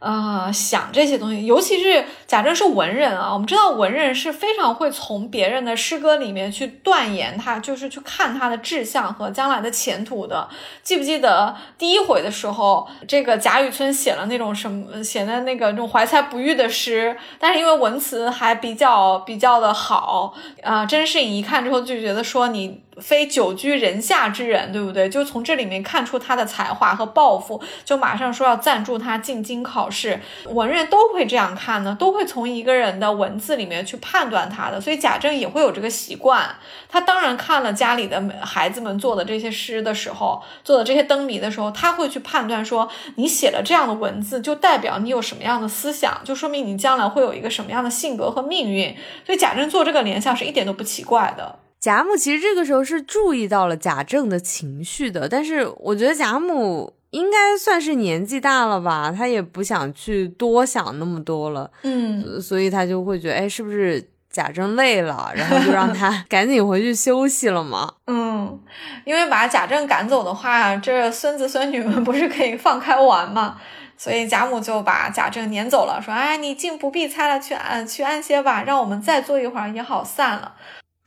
呃，想这些东西，尤其是贾政是文人啊。我们知道文人是非常会从别人的诗歌里面去断言他，就是去看他的志向和将来的前途的。记不记得第一回的时候，这个贾雨村写了那种什么，写的那个那种怀才不遇的诗，但是因为文辞还比较比较的好啊，甄士隐一看之后就觉得说你。非久居人下之人，对不对？就从这里面看出他的才华和抱负，就马上说要赞助他进京考试。文人都会这样看呢，都会从一个人的文字里面去判断他的。所以贾政也会有这个习惯。他当然看了家里的孩子们做的这些诗的时候，做的这些灯谜的时候，他会去判断说，你写了这样的文字，就代表你有什么样的思想，就说明你将来会有一个什么样的性格和命运。所以贾政做这个联想是一点都不奇怪的。贾母其实这个时候是注意到了贾政的情绪的，但是我觉得贾母应该算是年纪大了吧，她也不想去多想那么多了，嗯，所以她就会觉得，哎，是不是贾政累了，然后就让他 赶紧回去休息了嘛？嗯，因为把贾政赶走的话，这孙子孙女们不是可以放开玩嘛，所以贾母就把贾政撵走了，说，哎，你竟不必猜了，去安去安歇吧，让我们再坐一会儿也好散了。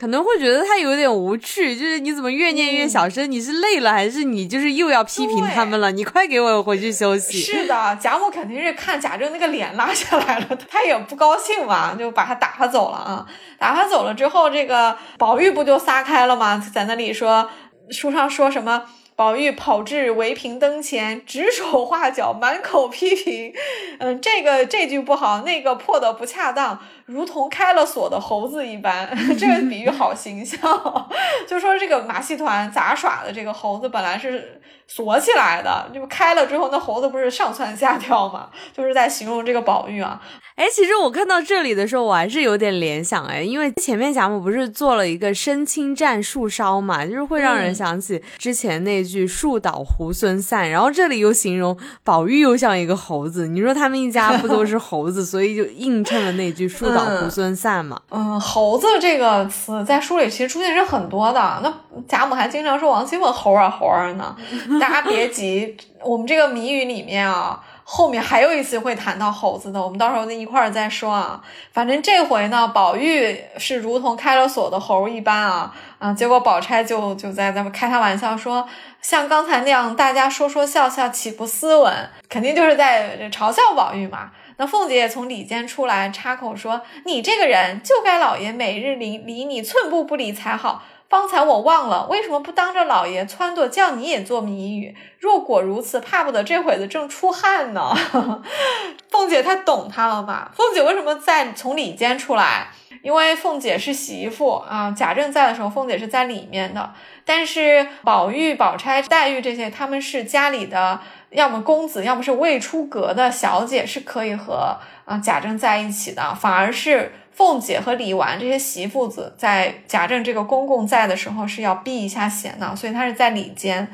可能会觉得他有点无趣，就是你怎么越念越小声？你是累了还是你就是又要批评他们了？你快给我回去休息。是的，贾母肯定是看贾政那个脸拉下来了，他也不高兴嘛，就把他打发走了啊。打发走了之后，这个宝玉不就撒开了吗？在那里说书上说什么？宝玉跑至围屏灯前，指手画脚，满口批评。嗯，这个这句不好，那个破的不恰当，如同开了锁的猴子一般。这个比喻好形象，就说这个马戏团杂耍的这个猴子本来是锁起来的，就开了之后，那猴子不是上蹿下跳嘛？就是在形容这个宝玉啊。哎，其实我看到这里的时候，我还是有点联想哎，因为前面贾母不是做了一个身轻战树梢嘛，就是会让人想起之前那句树倒猢狲散，然后这里又形容宝玉又像一个猴子，你说他们一家不都是猴子，所以就映衬了那句树倒猢狲散嘛。嗯，猴子这个词在书里其实出现是很多的，那贾母还经常说王熙凤猴啊猴啊呢，大家别急，我们这个谜语里面啊。后面还有一次会谈到猴子的，我们到时候那一块儿再说啊。反正这回呢，宝玉是如同开了锁的猴一般啊啊！结果宝钗就就在咱们开他玩笑说，像刚才那样大家说说笑笑，岂不斯文？肯定就是在嘲笑宝玉嘛。那凤姐也从里间出来插口说：“你这个人就该老爷每日离离你寸步不离才好。”方才我忘了，为什么不当着老爷撺掇，叫你也做谜语？若果如此，怕不得这会子正出汗呢。凤姐太懂他了吧？凤姐为什么在从里间出来？因为凤姐是媳妇啊。贾政在的时候，凤姐是在里面的。但是宝玉、宝钗、黛玉这些，他们是家里的，要么公子，要么是未出阁的小姐，是可以和啊贾政在一起的。反而是。凤姐和李纨这些媳妇子，在贾政这个公公在的时候是要避一下嫌的，所以他是在里间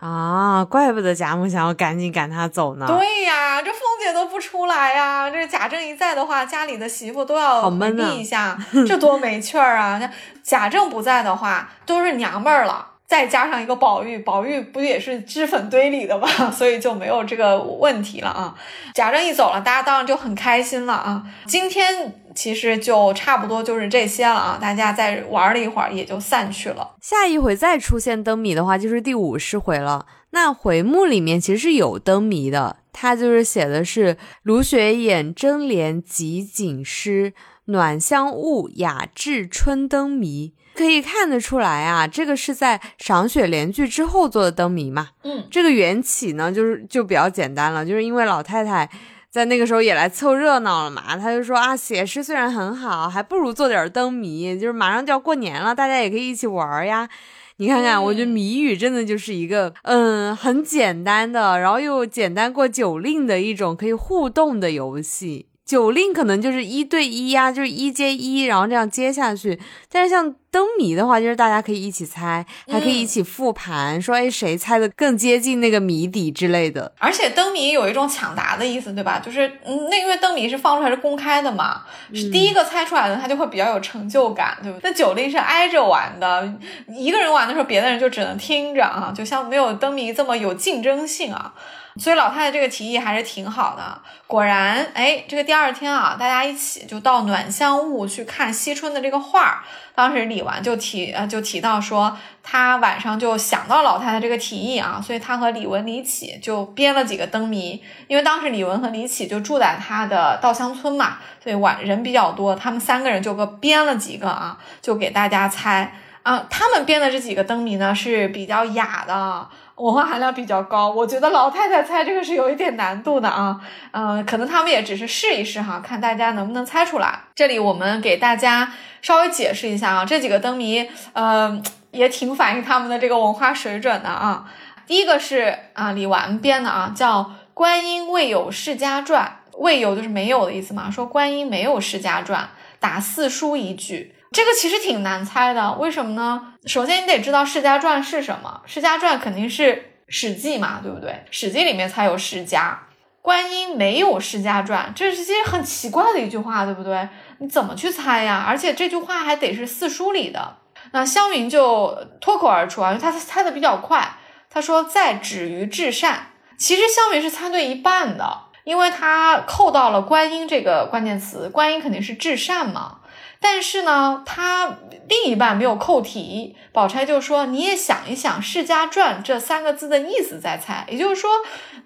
啊，怪不得贾母想要赶紧赶他走呢。对呀，这凤姐都不出来呀，这贾政一在的话，家里的媳妇都要避一下，这多没趣儿啊！贾政不在的话，都是娘们儿了。再加上一个宝玉，宝玉不也是脂粉堆里的吗？所以就没有这个问题了啊。贾政一走了，大家当然就很开心了啊。今天其实就差不多就是这些了啊，大家再玩了一会儿也就散去了。下一回再出现灯谜的话，就是第五十回了。那回目里面其实是有灯谜的，它就是写的是卢雪眼争帘集锦诗，暖香雾雅致春灯谜。可以看得出来啊，这个是在赏雪联句之后做的灯谜嘛。嗯，这个缘起呢，就是就比较简单了，就是因为老太太在那个时候也来凑热闹了嘛，她就说啊，写诗虽然很好，还不如做点灯谜，就是马上就要过年了，大家也可以一起玩呀。你看看，我觉得谜语真的就是一个嗯很简单的，然后又简单过酒令的一种可以互动的游戏。酒令可能就是一对一呀，就是一接一，然后这样接下去。但是像灯谜的话，就是大家可以一起猜，还可以一起复盘，说哎谁猜的更接近那个谜底之类的。而且灯谜有一种抢答的意思，对吧？就是嗯，那因为灯谜是放出来是公开的嘛，是第一个猜出来的，他就会比较有成就感，对不对？那酒令是挨着玩的，一个人玩的时候，别的人就只能听着啊，就像没有灯谜这么有竞争性啊。所以老太太这个提议还是挺好的。果然，哎，这个第二天啊，大家一起就到暖香坞去看惜春的这个画。当时李纨就提呃就提到说，他晚上就想到老太太这个提议啊，所以他和李文、李启就编了几个灯谜。因为当时李文和李启就住在他的稻香村嘛，所以晚人比较多，他们三个人就个编了几个啊，就给大家猜啊。他们编的这几个灯谜呢是比较雅的。文化含量比较高，我觉得老太太猜这个是有一点难度的啊，嗯，可能他们也只是试一试哈，看大家能不能猜出来。这里我们给大家稍微解释一下啊，这几个灯谜，呃，也挺反映他们的这个文化水准的啊。第一个是啊，李纨编的啊，叫《观音未有世家传》，未有就是没有的意思嘛，说观音没有世家传，打四书一句。这个其实挺难猜的，为什么呢？首先你得知道《世家传》是什么，《世家传》肯定是《史记》嘛，对不对？《史记》里面才有世家，观音没有《世家传》，这是其实很奇怪的一句话，对不对？你怎么去猜呀？而且这句话还得是四书里的。那湘云就脱口而出啊，因为他猜的比较快，他说在止于至善。其实湘云是猜对一半的。因为他扣到了观音这个关键词，观音肯定是至善嘛。但是呢，他另一半没有扣题，宝钗就说：“你也想一想‘世家传’这三个字的意思再猜。”也就是说，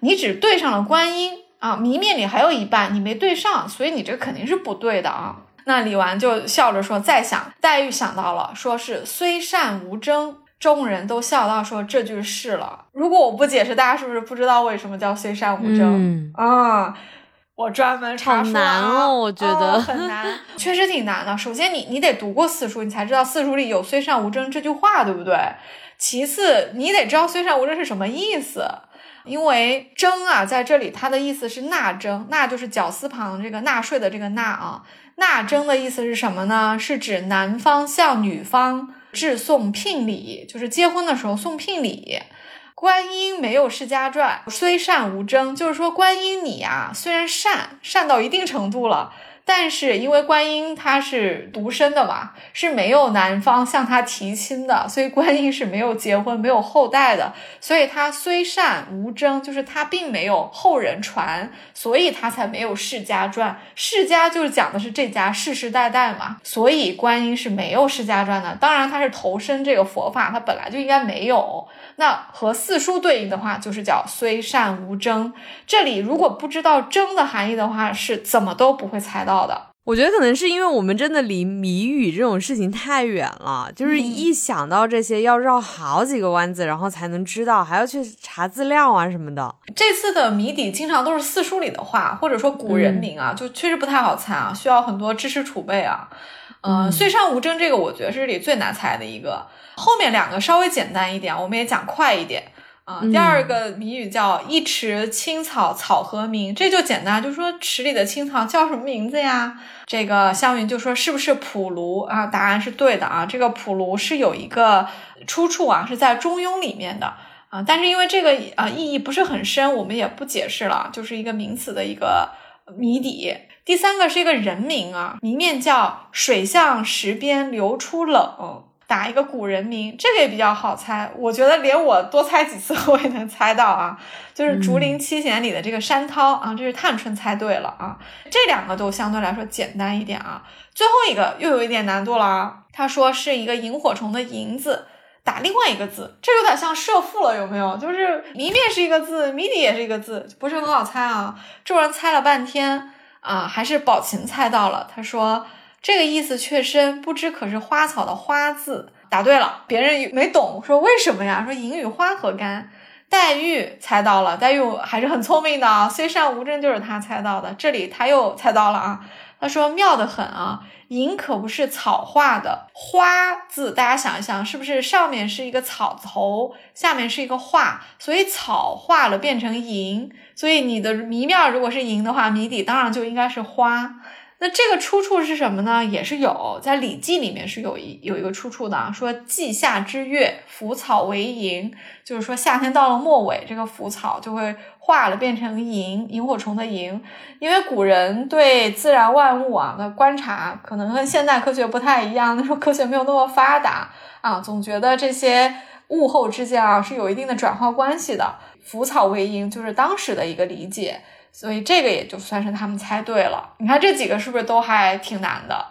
你只对上了观音啊，谜面里还有一半你没对上，所以你这肯定是不对的啊。那李纨就笑着说：“再想。”黛玉想到了，说是“虽善无争”。众人都笑道：“说这句是了。如果我不解释，大家是不是不知道为什么叫虽善无争啊？我专门查书啊，我觉得很难，确实挺难的。首先，你你得读过四书，你才知道四书里有虽善无争这句话，对不对？其次，你得知道虽善无争是什么意思，因为争啊，在这里它的意思是纳征，纳就是绞丝旁这个纳税的这个纳啊。纳征的意思是什么呢？是指男方向女方。致送聘礼，就是结婚的时候送聘礼。观音没有世家传，虽善无争，就是说观音你呀，虽然善，善到一定程度了。但是因为观音她是独生的嘛，是没有男方向她提亲的，所以观音是没有结婚、没有后代的。所以她虽善无争，就是她并没有后人传，所以她才没有世家传。世家就是讲的是这家世世代代嘛，所以观音是没有世家传的。当然，她是投身这个佛法，她本来就应该没有。那和四书对应的话，就是叫虽善无争。这里如果不知道争的含义的话，是怎么都不会猜到的。我觉得可能是因为我们真的离谜语这种事情太远了，就是一想到这些要绕好几个弯子，然后才能知道，还要去查资料啊什么的。这次的谜底经常都是四书里的话，或者说古人名啊，就确实不太好猜啊，需要很多知识储备啊。嗯，岁上无争这个，我觉得是这里最难猜的一个。后面两个稍微简单一点，我们也讲快一点啊。第二个谜语叫“一池青草草何名”，这就简单，就说池里的青草叫什么名字呀？这个湘云就说是不是蒲芦啊？答案是对的啊。这个蒲芦是有一个出处啊，是在《中庸》里面的啊。但是因为这个啊意义不是很深，我们也不解释了，就是一个名词的一个谜底。第三个是一个人名啊，谜面叫“水向石边流出冷”。打一个古人名，这个也比较好猜。我觉得连我多猜几次我也能猜到啊，就是竹林七贤里的这个山涛啊，这是探春猜对了啊。这两个都相对来说简单一点啊。最后一个又有一点难度了啊。他说是一个萤火虫的萤字打另外一个字，这有点像设父了，有没有？就是谜面是一个字，谜底也是一个字，不是很好猜啊。众人猜了半天啊，还是宝琴猜到了。他说。这个意思却深，不知可是花草的“花”字？答对了，别人没懂，说为什么呀？说银与花何干？黛玉猜到了，黛玉还是很聪明的啊，虽善无争就是他猜到的。这里他又猜到了啊，他说妙得很啊，银可不是草画的，花字大家想一想，是不是上面是一个草头，下面是一个画，所以草画了变成银，所以你的谜面如果是银的话，谜底当然就应该是花。那这个出处是什么呢？也是有在《礼记》里面是有一有一个出处的，说季夏之月，腐草为萤，就是说夏天到了末尾，这个腐草就会化了变成萤，萤火虫的萤。因为古人对自然万物啊的观察，可能跟现代科学不太一样，那时候科学没有那么发达啊，总觉得这些物候之间啊是有一定的转化关系的。腐草为萤就是当时的一个理解。所以这个也就算是他们猜对了。你看这几个是不是都还挺难的？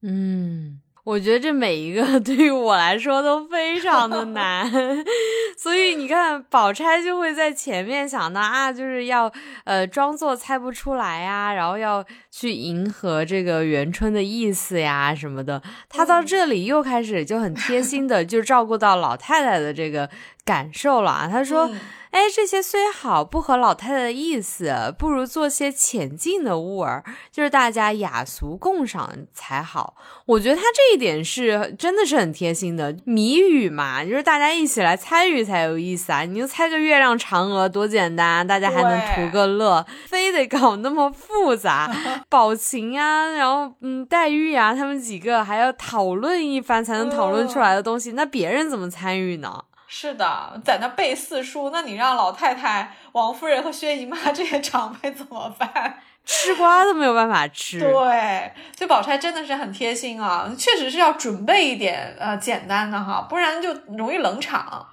嗯，我觉得这每一个 对于我来说都非常的难。所以你看，宝钗就会在前面想到啊，就是要呃装作猜不出来呀，然后要去迎合这个元春的意思呀什么的。她到这里又开始就很贴心的就照顾到老太太的这个感受了啊。她说。哎，这些虽好，不合老太太的意思，不如做些浅近的物儿，就是大家雅俗共赏才好。我觉得他这一点是真的是很贴心的。谜语嘛，就是大家一起来参与才有意思啊！你就猜个月亮嫦娥多简单，大家还能图个乐，非得搞那么复杂。宝琴啊，然后嗯，黛玉啊，他们几个还要讨论一番才能讨论出来的东西，那别人怎么参与呢？是的，在那背四书，那你让老太太、王夫人和薛姨妈这些长辈怎么办？吃瓜都没有办法吃。对，所以宝钗真的是很贴心啊，确实是要准备一点呃简单的哈，不然就容易冷场。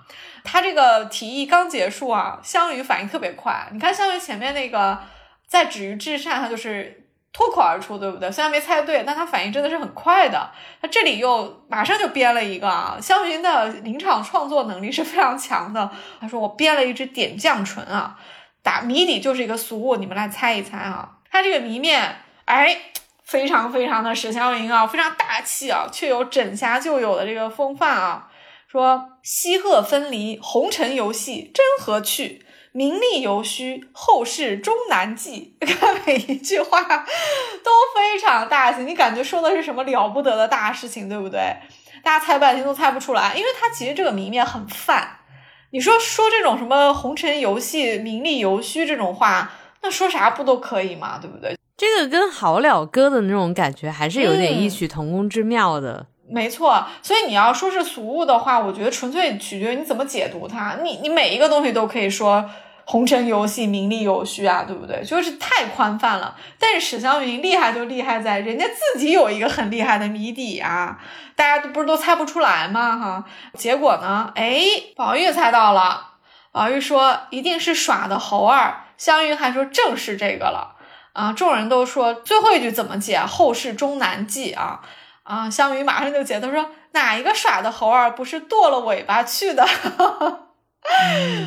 他这个提议刚结束啊，湘云反应特别快，你看湘云前面那个在止于至善，他就是脱口而出，对不对？虽然没猜对，但他反应真的是很快的。他这里又马上就编了一个啊，湘云的临场创作能力是非常强的。他说我编了一支点绛唇啊，打谜底就是一个俗物，你们来猜一猜啊。他这个谜面，哎，非常非常的史湘云啊，非常大气啊，却有枕霞旧有的这个风范啊。说西鹤分离，红尘游戏真何趣？名利犹虚，后世终难记。看每一句话都非常大气，你感觉说的是什么了不得的大事情，对不对？大家猜半天都猜不出来，因为他其实这个谜面很泛。你说说这种什么红尘游戏、名利犹虚这种话，那说啥不都可以嘛，对不对？这个跟好了哥的那种感觉还是有点异曲同工之妙的。没错，所以你要说是俗物的话，我觉得纯粹取决于你怎么解读它。你你每一个东西都可以说红尘游戏、名利有虚啊，对不对？就是太宽泛了。但是史湘云厉害就厉害在人家自己有一个很厉害的谜底啊，大家都不是都猜不出来吗？哈，结果呢？哎，宝玉猜到了，宝玉说一定是耍的猴儿，湘云还说正是这个了啊。众人都说最后一句怎么解？后世终难记啊。啊，湘云马上就解，他说哪一个耍的猴儿不是剁了尾巴去的？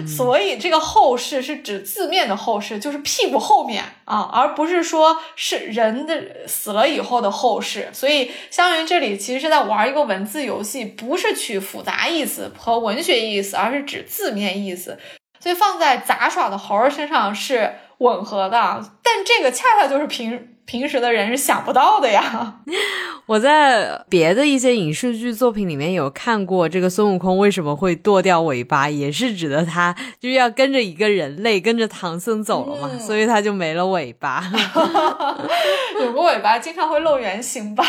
所以这个后世是指字面的后世，就是屁股后面啊，而不是说是人的死了以后的后世。所以湘云这里其实是在玩一个文字游戏，不是取复杂意思和文学意思，而是指字面意思。所以放在杂耍的猴儿身上是吻合的，但这个恰恰就是平。平时的人是想不到的呀。我在别的一些影视剧作品里面有看过，这个孙悟空为什么会剁掉尾巴，也是指的他就是要跟着一个人类，跟着唐僧走了嘛，所以他就没了尾巴。有个尾巴经常会露原形吧？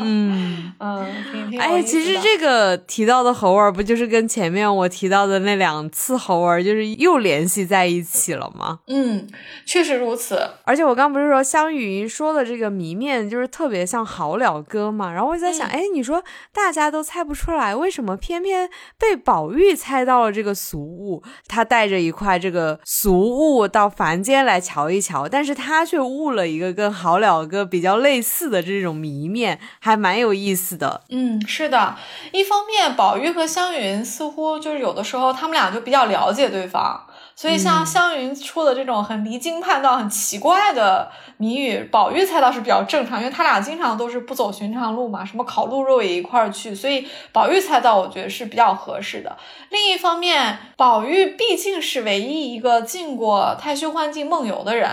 嗯嗯，哎，其实这个提到的猴儿，不就是跟前面我提到的那两次猴儿，就是又联系在一起了吗？嗯，确实如此。而且我刚不是说香云说。说的这个谜面就是特别像好了歌嘛，然后我就在想，哎，你说大家都猜不出来，为什么偏偏被宝玉猜到了这个俗物？他带着一块这个俗物到凡间来瞧一瞧，但是他却悟了一个跟好了歌比较类似的这种谜面，还蛮有意思的。嗯，是的，一方面宝玉和湘云似乎就是有的时候他们俩就比较了解对方。所以，像湘云出的这种很离经叛道、很奇怪的谜语，宝玉猜到是比较正常，因为他俩经常都是不走寻常路嘛，什么烤鹿肉也一块儿去，所以宝玉猜到，我觉得是比较合适的。另一方面，宝玉毕竟是唯一一个进过太虚幻境梦游的人，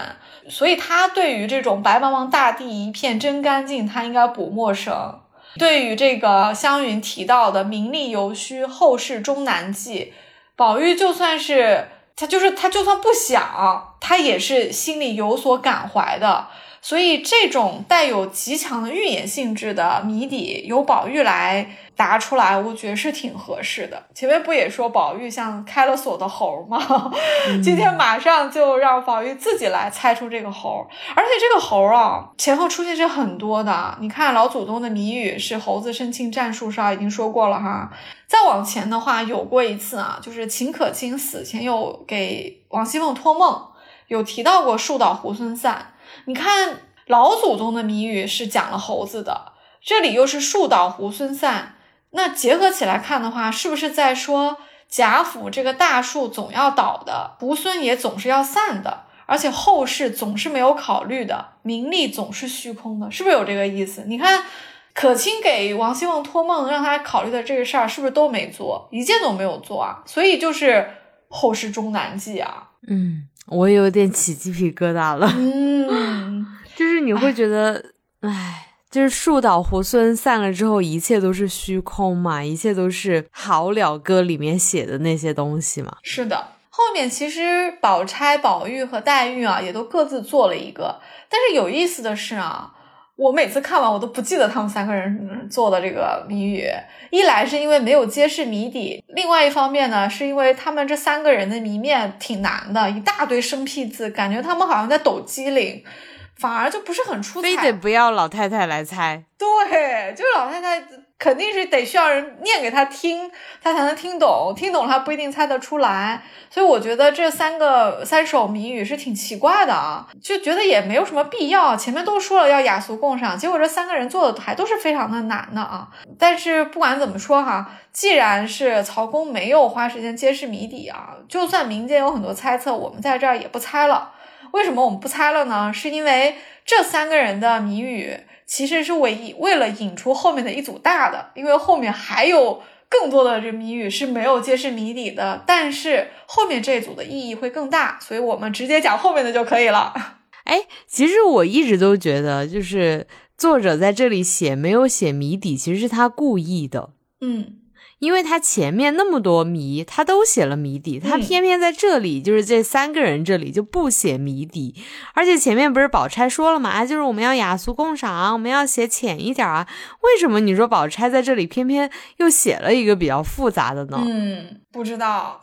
所以他对于这种白茫茫大地一片真干净，他应该不陌生。对于这个湘云提到的名利犹虚，后世终难记，宝玉就算是。他就是，他就算不想，他也是心里有所感怀的。所以，这种带有极强的预言性质的谜底，由宝玉来。答出来，我觉得是挺合适的。前面不也说宝玉像开了锁的猴吗？今天马上就让宝玉自己来猜出这个猴。而且这个猴啊，前后出现是很多的。你看老祖宗的谜语是猴子申庆战术上已经说过了哈。再往前的话，有过一次啊，就是秦可卿死前有给王熙凤托梦，有提到过树倒猢狲散。你看老祖宗的谜语是讲了猴子的，这里又是树倒猢狲散。那结合起来看的话，是不是在说贾府这个大树总要倒的，猢狲也总是要散的，而且后世总是没有考虑的，名利总是虚空的，是不是有这个意思？你看，可卿给王熙凤托梦让他考虑的这个事儿，是不是都没做，一件都没有做啊？所以就是后世终难记啊。嗯，我有点起鸡皮疙瘩了。嗯，就是你会觉得，唉。就是树倒猢狲散了之后，一切都是虚空嘛，一切都是《好了歌》里面写的那些东西嘛。是的，后面其实宝钗、宝玉和黛玉啊，也都各自做了一个。但是有意思的是啊，我每次看完我都不记得他们三个人做的这个谜语。一来是因为没有揭示谜底，另外一方面呢，是因为他们这三个人的谜面挺难的，一大堆生僻字，感觉他们好像在抖机灵。反而就不是很出彩。非得不要老太太来猜。对，就是老太太肯定是得需要人念给她听，她才能听懂，听懂了她不一定猜得出来。所以我觉得这三个三首谜语是挺奇怪的啊，就觉得也没有什么必要。前面都说了要雅俗共赏，结果这三个人做的还都是非常的难的啊。但是不管怎么说哈，既然是曹公没有花时间揭示谜底啊，就算民间有很多猜测，我们在这儿也不猜了。为什么我们不猜了呢？是因为这三个人的谜语。其实是为为了引出后面的一组大的，因为后面还有更多的这谜语是没有揭示谜底的，但是后面这组的意义会更大，所以我们直接讲后面的就可以了。哎，其实我一直都觉得，就是作者在这里写没有写谜底，其实是他故意的。嗯。因为他前面那么多谜，他都写了谜底，他偏偏在这里，就是这三个人这里就不写谜底。而且前面不是宝钗说了嘛，就是我们要雅俗共赏，我们要写浅一点啊。为什么你说宝钗在这里偏偏又写了一个比较复杂的呢？嗯，不知道，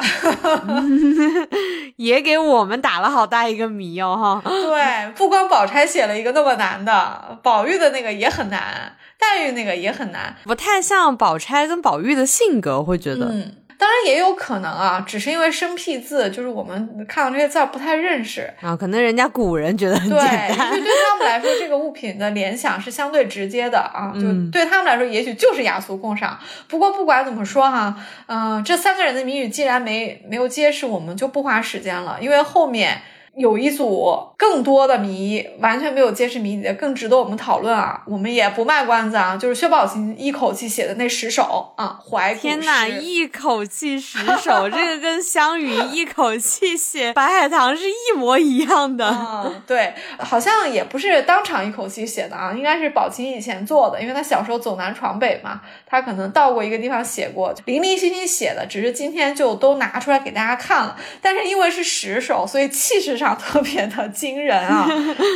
也给我们打了好大一个谜哦，哈。对，不光宝钗写了一个那么难的，宝玉的那个也很难。黛玉那个也很难，不太像宝钗跟宝玉的性格，会觉得。嗯，当然也有可能啊，只是因为生僻字，就是我们看到这些字不太认识啊，可能人家古人觉得很简单，对，对他们来说，这个物品的联想是相对直接的啊，就对他们来说，也许就是雅俗共赏。不过不管怎么说哈，嗯，这三个人的谜语既然没没有揭示，我们就不花时间了，因为后面。有一组更多的谜完全没有揭示谜底的，更值得我们讨论啊！我们也不卖关子啊，就是薛宝琴一口气写的那十首啊，怀古天哪，一口气十首，这个跟湘云一口气写白海棠是一模一样的。嗯，对，好像也不是当场一口气写的啊，应该是宝琴以前做的，因为她小时候走南闯北嘛，她可能到过一个地方写过，零零星星写的，只是今天就都拿出来给大家看了。但是因为是十首，所以气势上。特别的惊人啊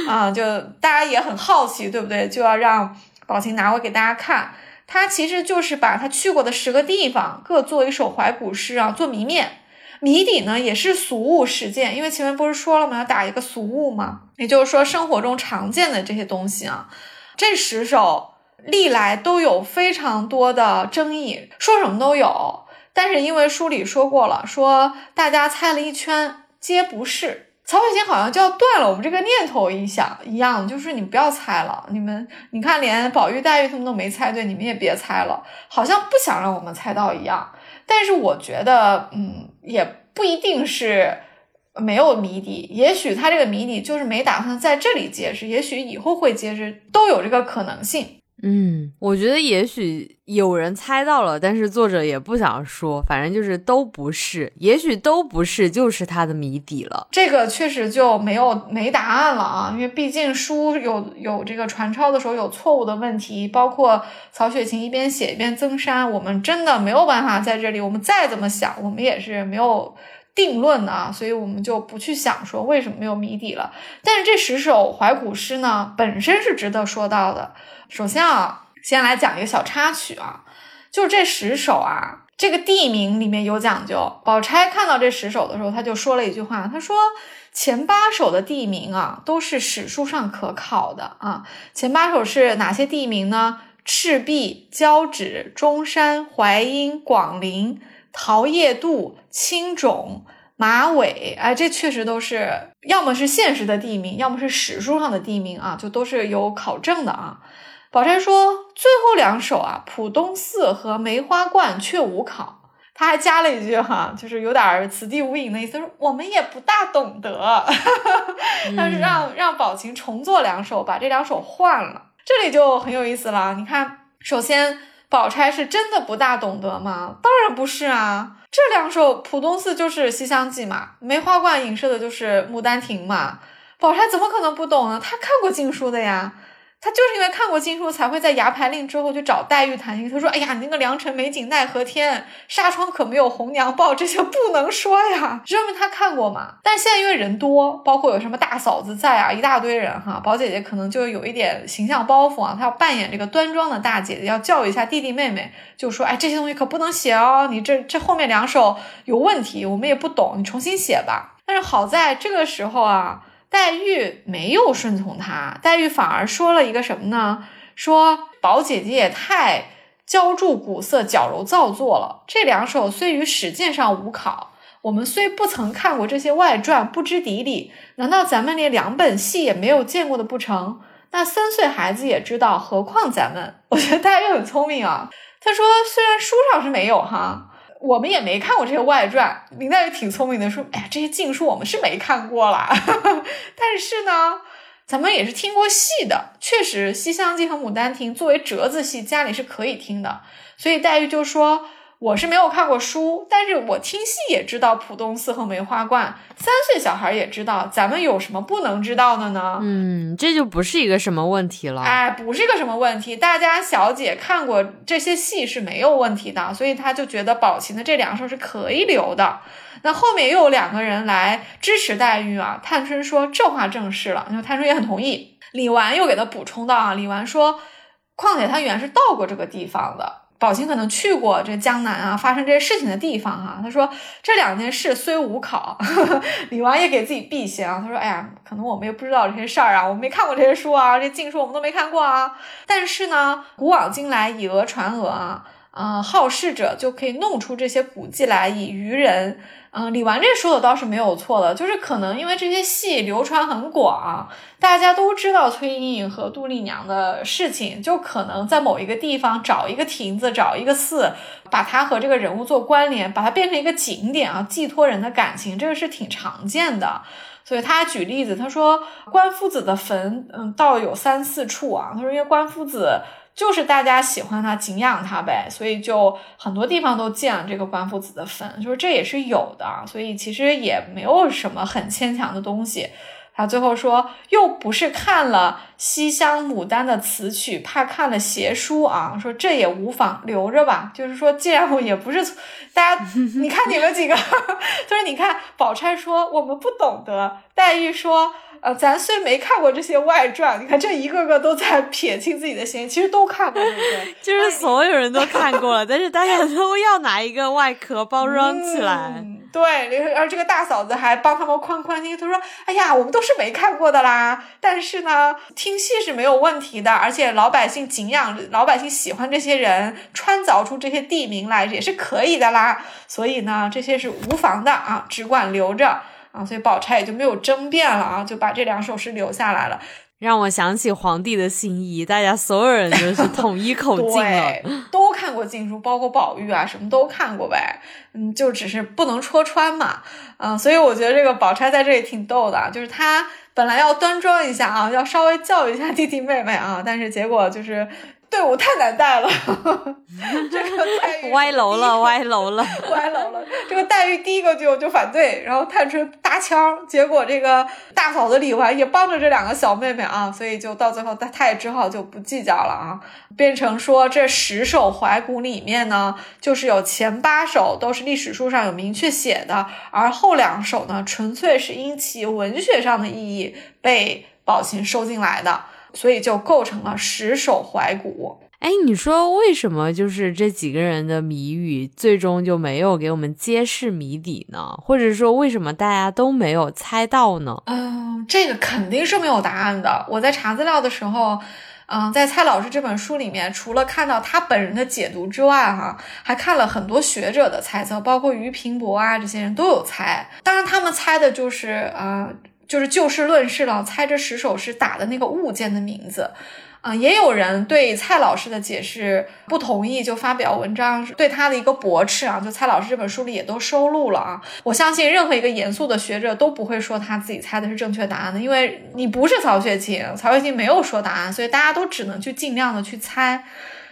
啊！就大家也很好奇，对不对？就要让宝琴拿过给大家看。他其实就是把他去过的十个地方各做一首怀古诗啊，做谜面。谜底呢也是俗物事件，因为前面不是说了吗？要打一个俗物嘛，也就是说生活中常见的这些东西啊。这十首历来都有非常多的争议，说什么都有。但是因为书里说过了，说大家猜了一圈，皆不是。曹雪芹好像就要断了我们这个念头一想一样，就是你不要猜了，你们你看连宝玉黛玉他们都没猜对，你们也别猜了，好像不想让我们猜到一样。但是我觉得，嗯，也不一定是没有谜底，也许他这个谜底就是没打算在这里揭示，也许以后会揭示，都有这个可能性。嗯，我觉得也许有人猜到了，但是作者也不想说，反正就是都不是，也许都不是，就是他的谜底了。这个确实就没有没答案了啊，因为毕竟书有有这个传抄的时候有错误的问题，包括曹雪芹一边写一边增删，我们真的没有办法在这里，我们再怎么想，我们也是没有定论的啊，所以我们就不去想说为什么没有谜底了。但是这十首怀古诗呢，本身是值得说到的。首先啊，先来讲一个小插曲啊，就是这十首啊，这个地名里面有讲究。宝钗看到这十首的时候，他就说了一句话，他说前八首的地名啊，都是史书上可考的啊。前八首是哪些地名呢？赤壁、交趾、中山、淮阴、广陵、桃叶渡、青冢、马尾。哎，这确实都是要么是现实的地名，要么是史书上的地名啊，就都是有考证的啊。宝钗说：“最后两首啊，浦东寺和梅花观却无考。”他还加了一句哈，就是有点此地无银的意思，说我们也不大懂得。但是让让宝琴重做两首，把这两首换了，这里就很有意思了。你看，首先宝钗是真的不大懂得吗？当然不是啊。这两首普东寺就是《西厢记》嘛，梅花观影射的就是《牡丹亭》嘛。宝钗怎么可能不懂呢？她看过经书的呀。他就是因为看过金书，才会在牙牌令之后去找黛玉谈心。他说：“哎呀，你那个良辰美景奈何天，纱窗可没有红娘报，这些不能说呀。”说明他看过嘛。但现在因为人多，包括有什么大嫂子在啊，一大堆人哈，宝姐姐可能就有一点形象包袱啊，她要扮演这个端庄的大姐姐，要教育一下弟弟妹妹，就说：“哎，这些东西可不能写哦，你这这后面两首有问题，我们也不懂，你重新写吧。”但是好在这个时候啊。黛玉没有顺从他，黛玉反而说了一个什么呢？说宝姐姐也太娇筑古色、矫揉造作了。这两首虽于史鉴上无考，我们虽不曾看过这些外传，不知底里，难道咱们连两本戏也没有见过的不成？那三岁孩子也知道，何况咱们？我觉得黛玉很聪明啊。他说，虽然书上是没有哈。我们也没看过这些外传，林黛玉挺聪明的，说：“哎呀，这些禁书我们是没看过啦。但是呢，咱们也是听过戏的。确实，《西厢记》和《牡丹亭》作为折子戏，家里是可以听的。所以黛玉就说。”我是没有看过书，但是我听戏也知道浦东寺和梅花观。三岁小孩也知道，咱们有什么不能知道的呢？嗯，这就不是一个什么问题了。哎，不是一个什么问题，大家小姐看过这些戏是没有问题的，所以他就觉得宝琴的这两首是可以留的。那后面又有两个人来支持黛玉啊，探春说这话正是了，因为探春也很同意。李纨又给他补充到啊，李纨说，况且他原是到过这个地方的。宝琴可能去过这江南啊，发生这些事情的地方哈。他说这两件事虽无考，呵 呵李纨也给自己避嫌啊。他说：“哎呀，可能我们也不知道这些事儿啊，我们没看过这些书啊，这禁书我们都没看过啊。但是呢，古往今来以讹传讹啊，啊，好事者就可以弄出这些古迹来以愚人。”嗯，李纨这说的倒是没有错的，就是可能因为这些戏流传很广，大家都知道崔莺莺和杜丽娘的事情，就可能在某一个地方找一个亭子，找一个寺，把它和这个人物做关联，把它变成一个景点啊，寄托人的感情，这个是挺常见的。所以他举例子，他说关夫子的坟，嗯，倒有三四处啊。他说因为关夫子。就是大家喜欢他、敬仰他呗，所以就很多地方都建这个关夫子的坟，就是这也是有的，所以其实也没有什么很牵强的东西。他最后说，又不是看了《西厢牡丹》的词曲，怕看了邪书啊，说这也无妨，留着吧。就是说，既然我也不是大家，你看你们几个，就是你看，宝钗说我们不懂得，黛玉说。呃，咱虽没看过这些外传，你看这一个个都在撇清自己的嫌疑，其实都看过，对不对？就是所有人都看过了，但是大家都要拿一个外壳包装起来。对，而这个大嫂子还帮他们宽宽心，她说：“哎呀，我们都是没看过的啦，但是呢，听戏是没有问题的，而且老百姓敬仰，老百姓喜欢这些人，穿凿出这些地名来也是可以的啦。所以呢，这些是无妨的啊，只管留着。”啊，所以宝钗也就没有争辩了啊，就把这两首诗留下来了，让我想起皇帝的心意，大家所有人都是统一口径了，都看过禁书，包括宝玉啊，什么都看过呗，嗯，就只是不能戳穿嘛，嗯，所以我觉得这个宝钗在这里挺逗的，就是她本来要端庄一下啊，要稍微教育一下弟弟妹妹啊，但是结果就是。队伍太难带了，这个黛玉歪楼了，歪楼了，歪楼了。这个黛玉第一个就就反对，然后探春搭腔，结果这个大嫂子李纨也帮着这两个小妹妹啊，所以就到最后，她她也只好就不计较了啊，变成说这十首怀古里面呢，就是有前八首都是历史书上有明确写的，而后两首呢，纯粹是因其文学上的意义被宝琴收进来的。所以就构成了十首怀古。哎，你说为什么就是这几个人的谜语最终就没有给我们揭示谜底呢？或者说为什么大家都没有猜到呢？嗯，这个肯定是没有答案的。我在查资料的时候，嗯，在蔡老师这本书里面，除了看到他本人的解读之外，哈，还看了很多学者的猜测，包括于平伯啊这些人都有猜。当然，他们猜的就是啊。就是就事论事了，猜这十首诗打的那个物件的名字，啊，也有人对蔡老师的解释不同意，就发表文章对他的一个驳斥啊。就蔡老师这本书里也都收录了啊。我相信任何一个严肃的学者都不会说他自己猜的是正确答案的，因为你不是曹雪芹，曹雪芹没有说答案，所以大家都只能去尽量的去猜。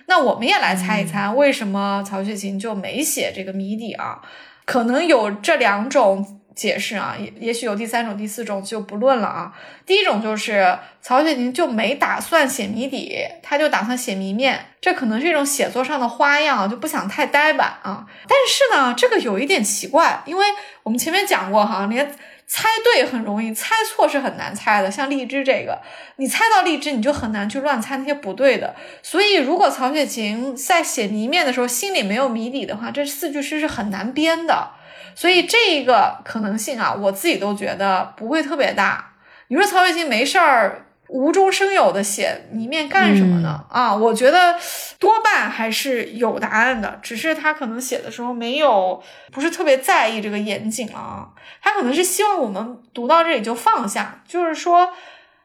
那我们也来猜一猜，为什么曹雪芹就没写这个谜底啊？可能有这两种。解释啊，也也许有第三种、第四种就不论了啊。第一种就是曹雪芹就没打算写谜底，他就打算写谜面，这可能是一种写作上的花样，就不想太呆板啊。但是呢，这个有一点奇怪，因为我们前面讲过哈，连猜对很容易，猜错是很难猜的。像荔枝这个，你猜到荔枝，你就很难去乱猜那些不对的。所以，如果曹雪芹在写谜面的时候心里没有谜底的话，这四句诗是很难编的。所以这一个可能性啊，我自己都觉得不会特别大。你说曹雪芹没事儿。无中生有的写谜面干什么呢？啊，我觉得多半还是有答案的，只是他可能写的时候没有，不是特别在意这个严谨了啊。他可能是希望我们读到这里就放下，就是说。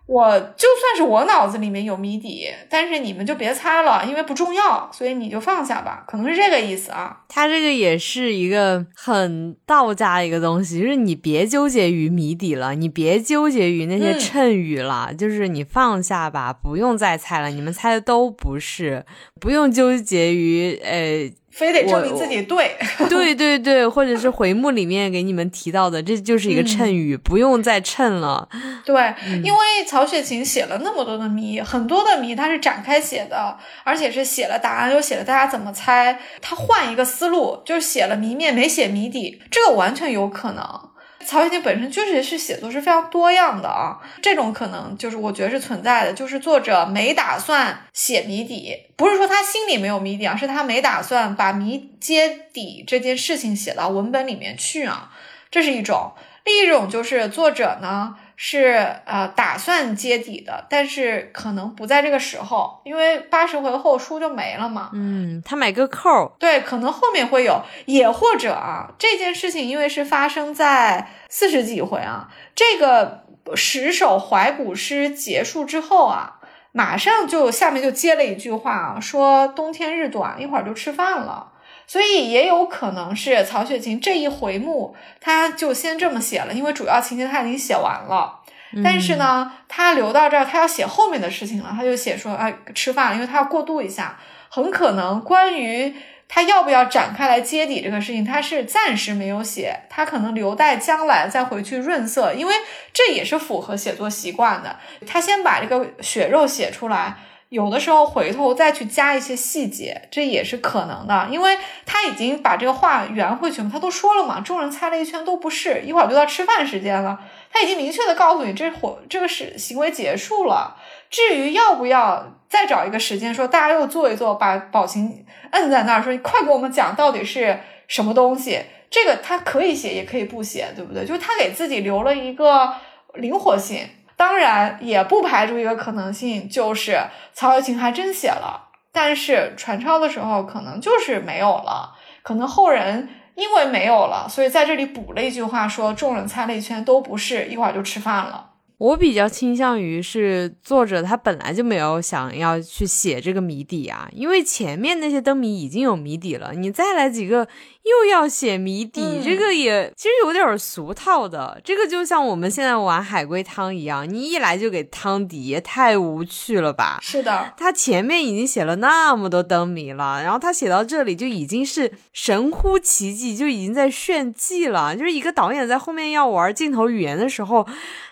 我就算是我脑子里面有谜底，但是你们就别猜了，因为不重要，所以你就放下吧，可能是这个意思啊。他这个也是一个很道家的一个东西，就是你别纠结于谜底了，你别纠结于那些谶语了，就是你放下吧，不用再猜了，你们猜的都不是，不用纠结于呃。非得证明自己对，对对对，或者是回目里面给你们提到的，这就是一个谶语，不用再谶了。对，因为曹雪芹写了那么多的谜，很多的谜他是展开写的，而且是写了答案，又写了大家怎么猜。他换一个思路，就是写了谜面，没写谜底，这个完全有可能。曹雪芹本身确实是写作是非常多样的啊，这种可能就是我觉得是存在的，就是作者没打算写谜底，不是说他心里没有谜底啊，是他没打算把谜揭底这件事情写到文本里面去啊，这是一种。另一种就是作者呢。是呃打算揭底的，但是可能不在这个时候，因为八十回后书就没了嘛。嗯，他买个扣。对，可能后面会有，也或者啊，这件事情因为是发生在四十几回啊，这个十首怀古诗结束之后啊，马上就下面就接了一句话啊，说冬天日短，一会儿就吃饭了。所以也有可能是曹雪芹这一回目，他就先这么写了，因为主要情节他已经写完了。但是呢，他留到这儿，他要写后面的事情了，他就写说，哎，吃饭了，因为他要过渡一下。很可能关于他要不要展开来揭底这个事情，他是暂时没有写，他可能留待将来再回去润色，因为这也是符合写作习惯的。他先把这个血肉写出来。有的时候回头再去加一些细节，这也是可能的，因为他已经把这个话圆回去嘛，他都说了嘛，众人猜了一圈都不是，一会儿就到吃饭时间了，他已经明确的告诉你，这会这个是行为结束了。至于要不要再找一个时间说，大家又坐一坐，把宝琴摁在那儿，说你快给我们讲到底是什么东西，这个他可以写也可以不写，对不对？就是他给自己留了一个灵活性。当然也不排除一个可能性，就是曹雪芹还真写了，但是传抄的时候可能就是没有了，可能后人因为没有了，所以在这里补了一句话，说众人猜了一圈都不是，一会儿就吃饭了。我比较倾向于是作者他本来就没有想要去写这个谜底啊，因为前面那些灯谜已经有谜底了，你再来几个。又要写谜底，这个也其实有点俗套的。这个就像我们现在玩海龟汤一样，你一来就给汤底，也太无趣了吧？是的，他前面已经写了那么多灯谜了，然后他写到这里就已经是神乎其技，就已经在炫技了。就是一个导演在后面要玩镜头语言的时候。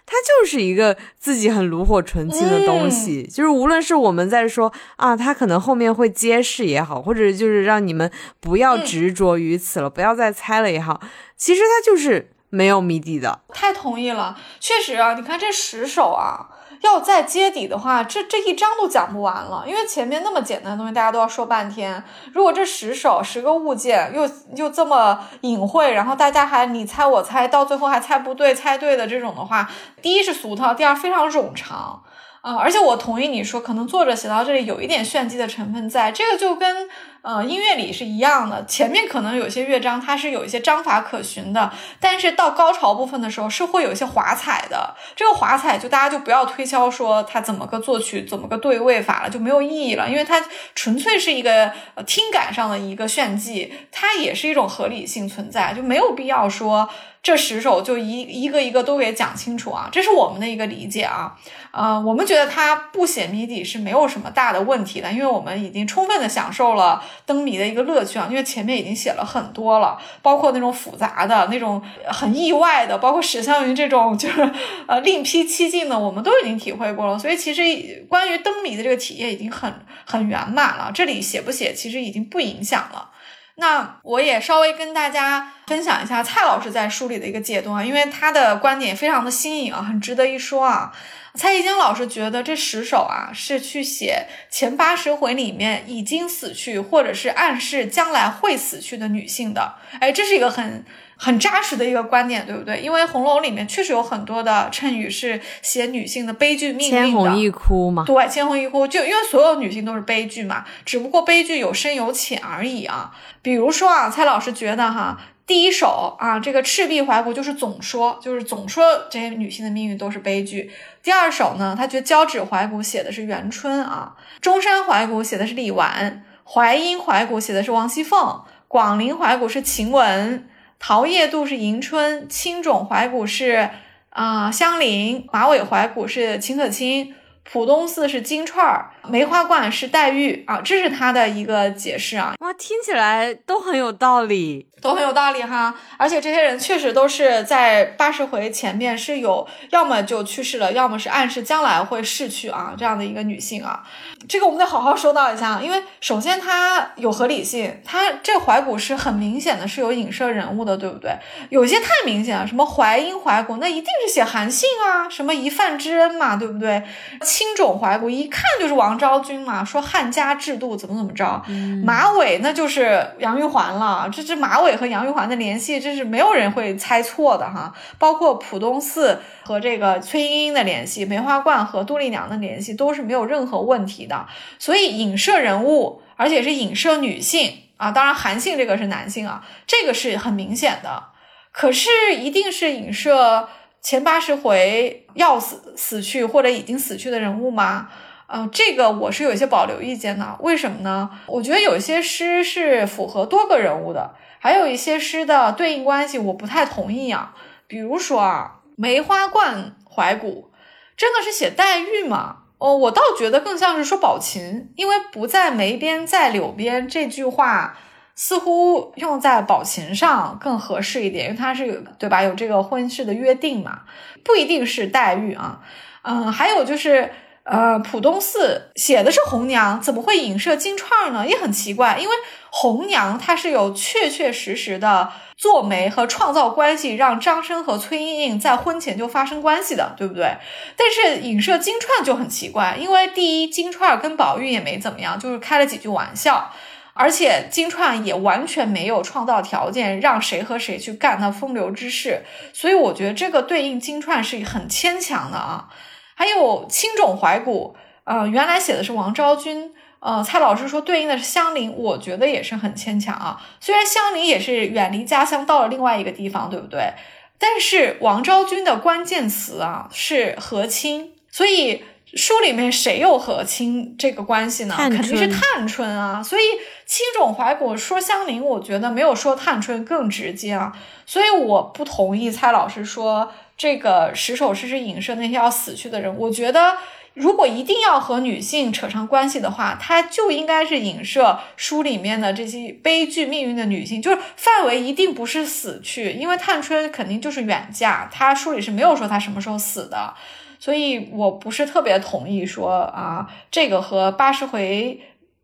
它就是一个自己很炉火纯青的东西，就是无论是我们在说啊，它可能后面会揭示也好，或者就是让你们不要执着于死了，不要再猜了也好，其实它就是没有谜底的。太同意了，确实啊，你看这十首啊。要再揭底的话，这这一章都讲不完了，因为前面那么简单的东西，大家都要说半天。如果这十首十个物件又又这么隐晦，然后大家还你猜我猜，到最后还猜不对，猜对的这种的话，第一是俗套，第二非常冗长。啊，而且我同意你说，可能作者写到这里有一点炫技的成分在，这个就跟呃音乐里是一样的，前面可能有些乐章它是有一些章法可循的，但是到高潮部分的时候是会有一些华彩的，这个华彩就大家就不要推敲说它怎么个作曲怎么个对位法了，就没有意义了，因为它纯粹是一个听感上的一个炫技，它也是一种合理性存在，就没有必要说。这十首就一一个一个都给讲清楚啊，这是我们的一个理解啊，呃，我们觉得他不写谜底是没有什么大的问题的，因为我们已经充分的享受了灯谜的一个乐趣啊，因为前面已经写了很多了，包括那种复杂的那种很意外的，包括史湘云这种就是呃另辟蹊径的，我们都已经体会过了，所以其实关于灯谜的这个体验已经很很圆满了，这里写不写其实已经不影响了。那我也稍微跟大家分享一下蔡老师在书里的一个解读啊，因为他的观点非常的新颖啊，很值得一说啊。蔡一江老师觉得这十首啊是去写前八十回里面已经死去或者是暗示将来会死去的女性的，哎，这是一个很。很扎实的一个观点，对不对？因为《红楼》里面确实有很多的谶语是写女性的悲剧命运的。千红一哭嘛，对，千红一哭，就因为所有女性都是悲剧嘛，只不过悲剧有深有浅而已啊。比如说啊，蔡老师觉得哈。第一首啊，这个《赤壁怀古》就是总说，就是总说这些女性的命运都是悲剧。第二首呢，他觉得《交趾怀古》写的是元春啊，《中山怀古》写的是李纨，《淮阴怀古》写的是王熙凤，《广陵怀古》是晴雯，《桃叶渡》是迎春，《青冢怀古》是啊香菱，《马尾怀古》是秦可卿。浦东寺是金钏儿，梅花观是黛玉啊，这是他的一个解释啊。哇，听起来都很有道理，都很有道理哈。而且这些人确实都是在八十回前面是有，要么就去世了，要么是暗示将来会逝去啊，这样的一个女性啊。这个我们得好好说到一下，因为首先它有合理性，它这怀古是很明显的是有影射人物的，对不对？有些太明显了，什么淮阴怀古，那一定是写韩信啊，什么一饭之恩嘛，对不对？青冢怀古一看就是王昭君嘛，说汉家制度怎么怎么着，马尾那就是杨玉环了，这这马尾和杨玉环的联系，这是没有人会猜错的哈，包括浦东寺。和这个崔莺莺的联系，梅花观和杜丽娘的联系都是没有任何问题的。所以影射人物，而且是影射女性啊，当然韩信这个是男性啊，这个是很明显的。可是一定是影射前八十回要死死去或者已经死去的人物吗？啊，这个我是有一些保留意见的。为什么呢？我觉得有些诗是符合多个人物的，还有一些诗的对应关系我不太同意啊。比如说啊。梅花观怀古，真的是写黛玉吗？哦，我倒觉得更像是说宝琴，因为不在梅边在柳边这句话，似乎用在宝琴上更合适一点，因为它是有对吧？有这个婚事的约定嘛，不一定是黛玉啊。嗯，还有就是。呃，浦东寺写的是红娘，怎么会影射金钏呢？也很奇怪，因为红娘她是有确确实实的做媒和创造关系，让张生和崔莺莺在婚前就发生关系的，对不对？但是影射金钏就很奇怪，因为第一，金钏跟宝玉也没怎么样，就是开了几句玩笑，而且金钏也完全没有创造条件让谁和谁去干那风流之事，所以我觉得这个对应金钏是很牵强的啊。还有青冢怀古，呃，原来写的是王昭君，呃，蔡老师说对应的是香菱，我觉得也是很牵强啊。虽然香菱也是远离家乡到了另外一个地方，对不对？但是王昭君的关键词啊是和亲，所以书里面谁有和亲这个关系呢？肯定是探春啊。所以青冢怀古说香菱，我觉得没有说探春更直接啊。所以我不同意蔡老师说。这个十首诗是影射那些要死去的人。我觉得，如果一定要和女性扯上关系的话，它就应该是影射书里面的这些悲剧命运的女性，就是范围一定不是死去，因为探春肯定就是远嫁，她书里是没有说她什么时候死的，所以我不是特别同意说啊，这个和八十回。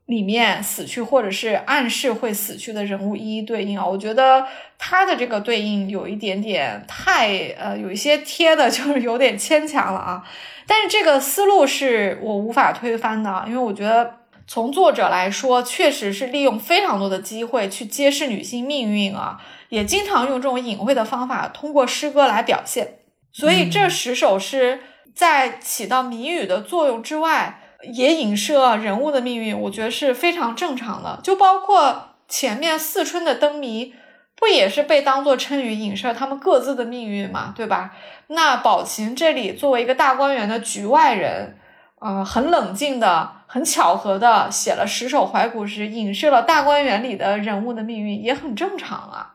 里面死去或者是暗示会死去的人物一一对应啊，我觉得他的这个对应有一点点太呃，有一些贴的就是有点牵强了啊。但是这个思路是我无法推翻的，因为我觉得从作者来说，确实是利用非常多的机会去揭示女性命运啊，也经常用这种隐晦的方法通过诗歌来表现。所以这十首诗在起到谜语的作用之外。也影射人物的命运，我觉得是非常正常的。就包括前面四春的灯谜，不也是被当做谶语影射他们各自的命运嘛，对吧？那宝琴这里作为一个大观园的局外人，呃，很冷静的、很巧合的写了十首怀古诗，影射了大观园里的人物的命运，也很正常啊。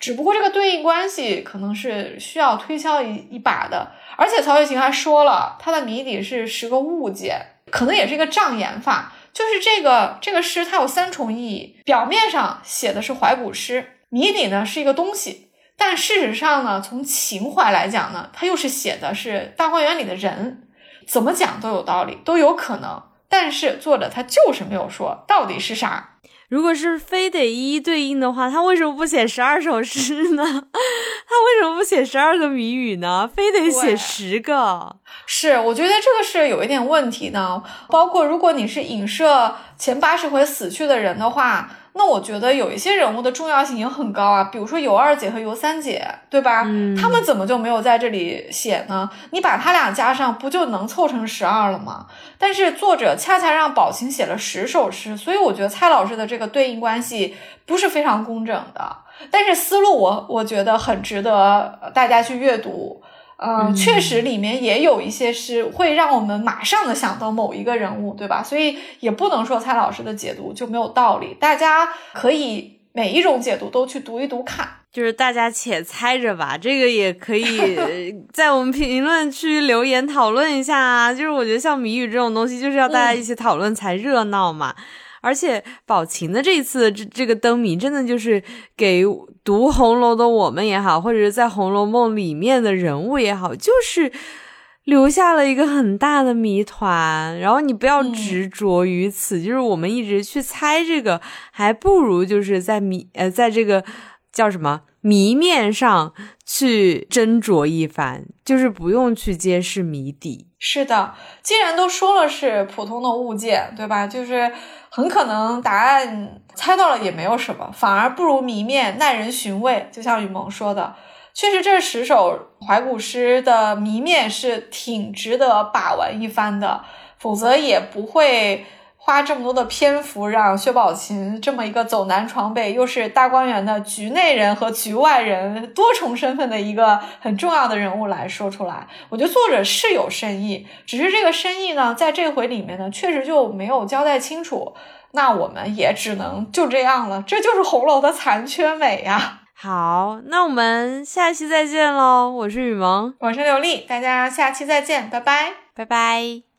只不过这个对应关系可能是需要推敲一一把的。而且曹雪芹还说了，他的谜底是十个物件。可能也是一个障眼法，就是这个这个诗它有三重意义。表面上写的是怀古诗，谜底呢是一个东西，但事实上呢，从情怀来讲呢，它又是写的是大观园里的人，怎么讲都有道理，都有可能。但是作者他就是没有说到底是啥。如果是非得一一对应的话，他为什么不写十二首诗呢？他为什么不写十二个谜语呢？非得写十个？是，我觉得这个是有一点问题的。包括如果你是影射前八十回死去的人的话，那我觉得有一些人物的重要性也很高啊，比如说尤二姐和尤三姐，对吧？嗯他们怎么就没有在这里写呢？你把他俩加上，不就能凑成十二了吗？但是作者恰恰让宝琴写了十首诗，所以我觉得蔡老师的这个对应关系不是非常工整的。但是思路我我觉得很值得呃大家去阅读。嗯，嗯确实里面也有一些是会让我们马上的想到某一个人物，对吧？所以也不能说蔡老师的解读就没有道理，大家可以每一种解读都去读一读看。就是大家且猜着吧，这个也可以呃 在我们评论区留言讨论一下啊。就是我觉得像谜语这种东西，就是要大家一起讨论才热闹嘛。而且宝琴的这一次这这个灯谜，真的就是给读红楼的我们也好，或者是在《红楼梦》里面的人物也好，就是留下了一个很大的谜团。然后你不要嗯执着于此，就是我们一直去猜这个，还不如就是在谜呃，在这个叫什么谜面上去斟酌一番，就是不用去揭示谜底。是的，既然都说了是普通的物件，对吧？就是很可能答案猜到了也没有什么，反而不如谜面耐人寻味。就像雨萌说的，确实这十首怀古诗的谜面是挺值得把玩一番的，否则也不会。花这么多的篇幅让薛宝琴这么一个走南闯北，又是大观园的局内人和局外人多重身份的一个很重要的人物来说出来。我觉得作者是有深意，只是这个深意呢，在这回里面呢，确实就没有交代清楚。那我们也只能就这样了，这就是红楼的残缺美呀。好，那我们下期再见喽！我是雨萌，我是刘丽，大家下期再见，拜拜。拜拜。